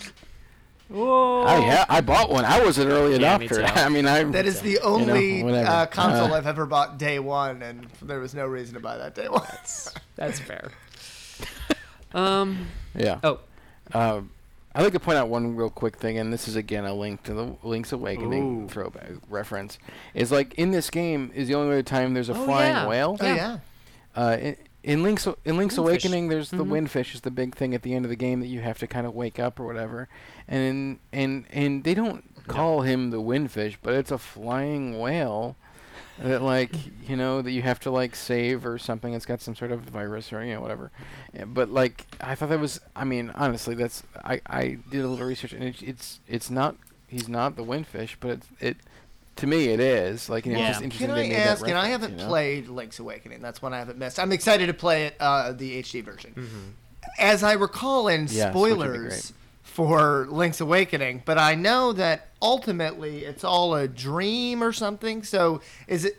whoa. I ha- I bought one. I was an early Yeah, me adopter. too. I mean, I. That is the only whatever. uh, console Uh, I've ever bought day one, and there was no reason to buy that day one. That's fair. Um. Yeah. Oh. Um, I'd like to point out one real quick thing, and this is again a link to the Link's Awakening Ooh. throwback reference. Is like in this game is the only other time there's a Oh, flying yeah. whale. Oh yeah. Uh, in, in Link's in Link's Windfish. Awakening, there's the Mhm. windfish is the big thing at the end of the game that you have to kind of wake up or whatever, and and and they don't call him the windfish, but it's a flying whale that like you know that you have to like save or something. It's got some sort of virus or you know whatever. But like I thought that was. I mean, honestly, that's I I did a little research and it, it's it's not he's not the windfish, but it's, it to me it is like you know, Yeah. it's interesting Can I made that ask? And I haven't you know? played Link's Awakening. That's one I haven't missed. I'm excited to play it, uh, the HD version. As I recall, in Yeah, Switch would be spoilers for Link's Awakening, but I know that ultimately it's all a dream or something. So is it?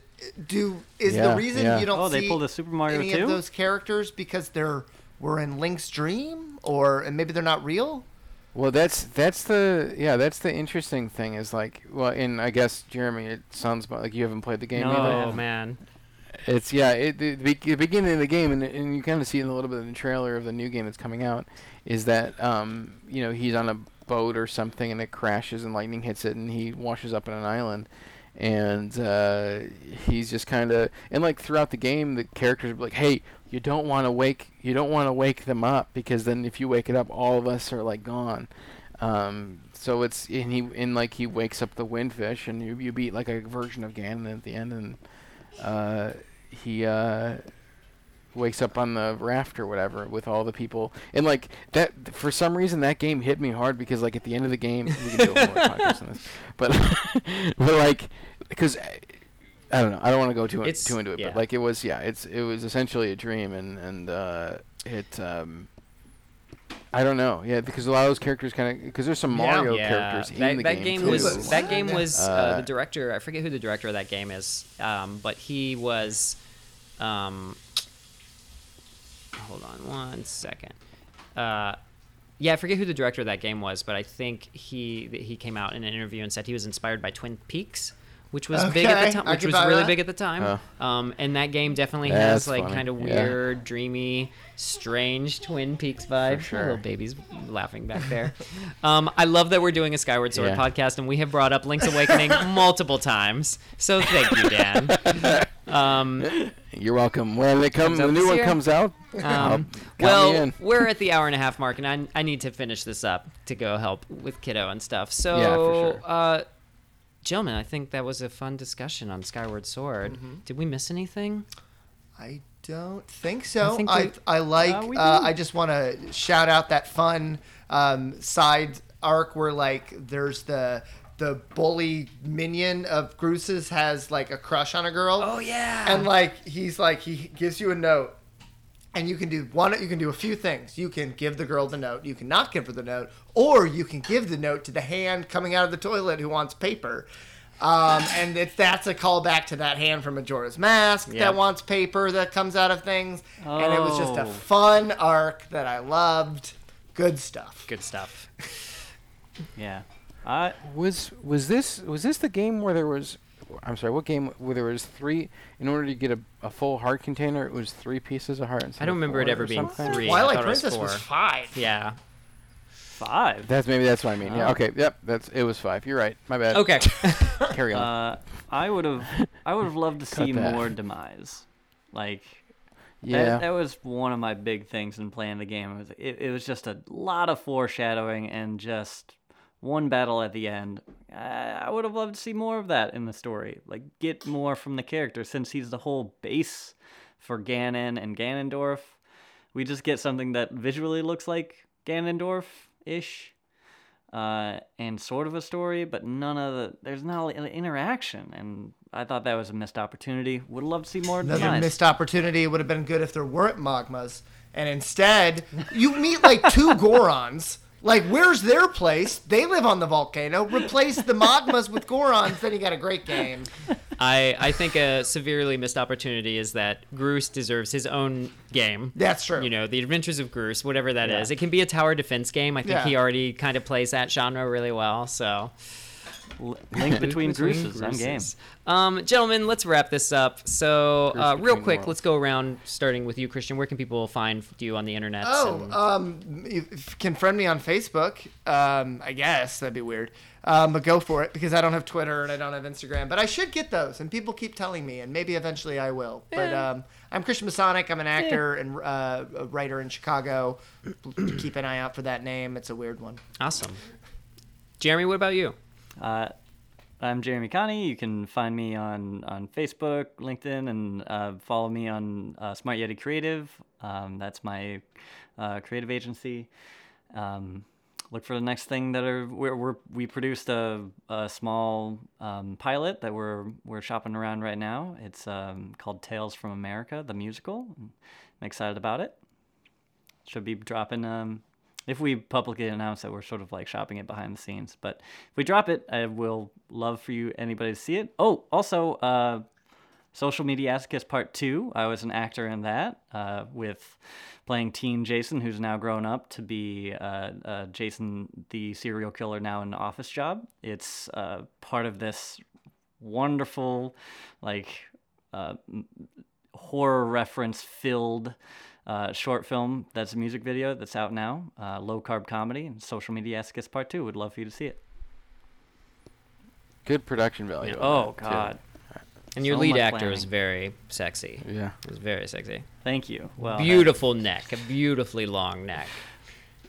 Do is Yeah, the reason yeah. you don't Oh, see they pulled a Super Mario any 2? of those characters because they're were in Link's dream, or and maybe they're not real? Well, that's that's the yeah that's the interesting thing is like well, and I guess Jeremy, it sounds like you haven't played the game No. either. Oh man. It's yeah, it, the, the, beginning of the game, and, and you kind of see it in a little bit in the trailer of the new game that's coming out, is that um you know he's on a boat or something and it crashes and lightning hits it and he washes up on an island, and uh, he's just kind of and like throughout the game, the characters are like, "Hey, you don't want to wake you don't want to wake them up because then if you wake it up, all of us are like gone." Um, so it's and he and like he wakes up the windfish and you you beat like a version of Ganon at the end and uh, he uh, wakes up on the raft or whatever with all the people and like that for some reason that game hit me hard because like at the end of the game we can do a whole podcast on this but but like because I don't know I don't want to go too too into it yeah. but like it was yeah it's it was essentially a dream and and uh, it um I don't know yeah because a lot of those characters kind of because there's some Mario yeah, characters that, in the that game, game was that game was uh, Uh, the director. I forget who the director of that game is, um, but he was. Um, hold on one second. Uh, yeah, I forget who the director of that game was, but I think he he came out in an interview and said he was inspired by Twin Peaks, which was big at the time, I which was really that. big at the time. Um, and that game definitely That's has like funny, kind of yeah. weird, dreamy, strange Twin Peaks vibe. sure. Little babies laughing back there. um, I love that we're doing a Skyward Sword Yeah. podcast, and we have brought up Link's Awakening multiple times. So thank you, Dan. Um, You're welcome. When it comes, Comes out the new one year. comes out. um, I'll- count me well, we're at the hour and a half mark, and I, I need to finish this up to go help with kiddo and stuff. So, Yeah, for sure. uh, gentlemen, I think that was a fun discussion on Skyward Sword. Mm-hmm. Did we miss anything? I don't think so. I think I, we- I like. Uh, uh. I just want to shout out that fun um, side arc where like there's the the bully minion of Groose's has like a crush on a girl. Oh, yeah. And like he's like he gives you a note. And you can do one. You can do a few things. You can give the girl the note. You can not give her the note, or you can give the note to the hand coming out of the toilet who wants paper. Um, and it's that's a callback to that hand from Majora's Mask Yeah. that wants paper that comes out of things. And it was just a Oh. fun arc that I loved. Good stuff. Good stuff. Yeah. I Was was this was this the game where there was? I'm sorry. What game where there was three? In order to get a, a full heart container, it was three pieces of heart. instead I don't of remember it ever being something? three. I Twilight thought it was Princess was, five. Yeah. five. That's maybe that's what I mean. Yeah. Oh. Okay. Yep. That's it was five. You're right. My bad. Okay. Carry on. Uh, I would have, I would have loved to see that. more demise. Like yeah. that, that was one of my big things in playing the game. It was, it, it was just a lot of foreshadowing and just one battle at the end. I, would have loved to see more of that in the story. Like get more from the character since he's the whole base for Ganon and Ganondorf. We just get something that visually looks like Ganondorf ish. Uh, and sort of a story, but none of the there's not interaction, and I thought that was a missed opportunity. Would love to see more. Another missed opportunity. It would have been good if there weren't Mogmas. And instead, you meet like two Gorons. Like, where's their place? They live on the volcano. Replace the Mogmas with Gorons, then you got a great game. I, I think a severely missed opportunity is that Groose deserves his own game. That's true. You know, The Adventures of Groose, whatever that is. Yeah. It can be a tower defense game. I think Yeah. he already kind of plays that genre really well. So, link between Bruces. I'm game. Um, gentlemen, let's wrap this up. So, uh, real quick, let's go around, starting with you, Christian. Where can people find you on the internet? Oh, um, if if you can friend me on Facebook, um, I guess that'd be weird. Um, but go for it because I don't have Twitter and I don't have Instagram. But I should get those, and people keep telling me, and maybe eventually I will. But um, I'm Christian Masonic. I'm an actor and uh, a writer in Chicago. keep an eye out for that name. It's a weird one. awesome. Jeremy, what about you? Uh, I'm Jeremy Connie. You can find me on, on Facebook, LinkedIn, and uh, follow me on uh, Smart Yeti Creative. Um, that's my uh, creative agency. Um, look for the next thing that are we're, we're we produced a, a small um, pilot that we're we're shopping around right now. It's um, called Tales from America, the musical. I'm excited about it. Should be dropping um, if we publicly announce that we're sort of like shopping it behind the scenes. But if we drop it, I will love for you anybody to see it. Oh, also, uh, Social Media Askist Part Two. I was an actor in that uh, with playing teen Jason, who's now grown up to be uh, uh, Jason, the serial killer, now in an office job. It's uh, part of this wonderful, like. Uh, horror reference filled uh, short film that's a music video that's out now uh, low carb comedy and social media escapes part two would love for you to see it good production value. Oh that, too. God. And your So lead much actor is planning. very sexy. Yeah. It was very sexy. Thank you. Well, that- Beautiful neck, a beautifully long neck.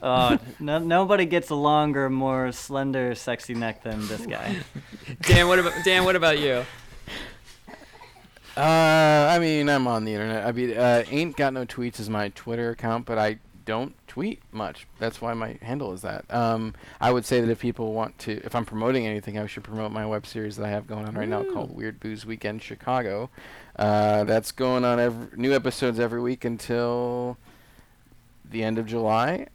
Uh, no, nobody gets a longer, more slender, sexy neck than this guy. Dan, what about Dan? What about you? Uh, I mean, I'm on the internet. I mean, uh, ain't got no tweets is my Twitter account, but I don't tweet much. That's why my handle is that. Um, I would say that if people want to, if I'm promoting anything, I should promote my web series that I have going on right now called Weird Booze Weekend Chicago. Uh, that's going on every new episodes every week until the end of July.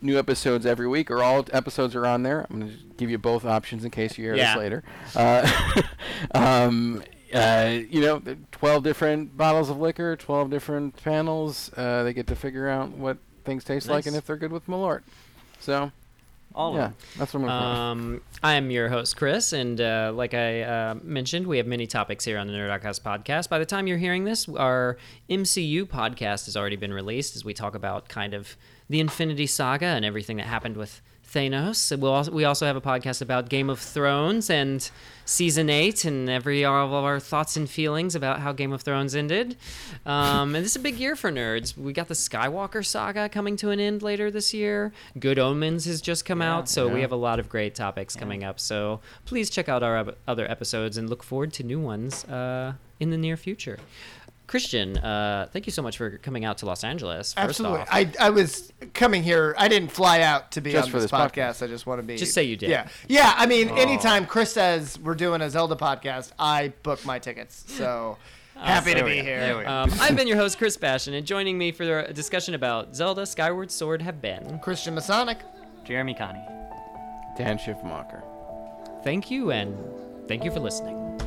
New episodes every week, or all episodes are on there. I'm going to give you both options in case you hear Yeah. this later. Uh, um, uh, you know, 12 different bottles of liquor, 12 different panels. Uh, they get to figure out what things taste like and if they're good with Malort. So, All yeah, of them. that's what I'm Um, I'm your host, Chris, and uh, like I uh, mentioned, we have many topics here on the Nerd Outcast podcast. By the time you're hearing this, our MCU podcast has already been released as we talk about kind of the Infinity Saga and everything that happened with Thanos. We'll also, we also have a podcast about Game of Thrones and season eight and every all of our thoughts and feelings about how Game of Thrones ended. Um, and this is a big year for nerds. We got the Skywalker saga coming to an end later this year. Good Omens has just come Yeah. out, so we have a lot of great topics coming up. So please check out our other episodes and look forward to new ones uh, in the near future. Christian, uh, thank you so much for coming out to Los Angeles. First Absolutely. off. I, I was coming here. I didn't fly out to be Just on for this, this podcast. podcast. I just want to be. Just say you did. Yeah. Yeah. I mean, anytime Chris says we're doing a Zelda podcast, I book my tickets. So happy to be here. There we go. Um, I've been your host, Chris Bastion, and joining me for a discussion about Zelda Skyward Sword have been. Christian Masonic. Jeremy Connie. Dan Schiffmacher. Thank you, and thank you for listening.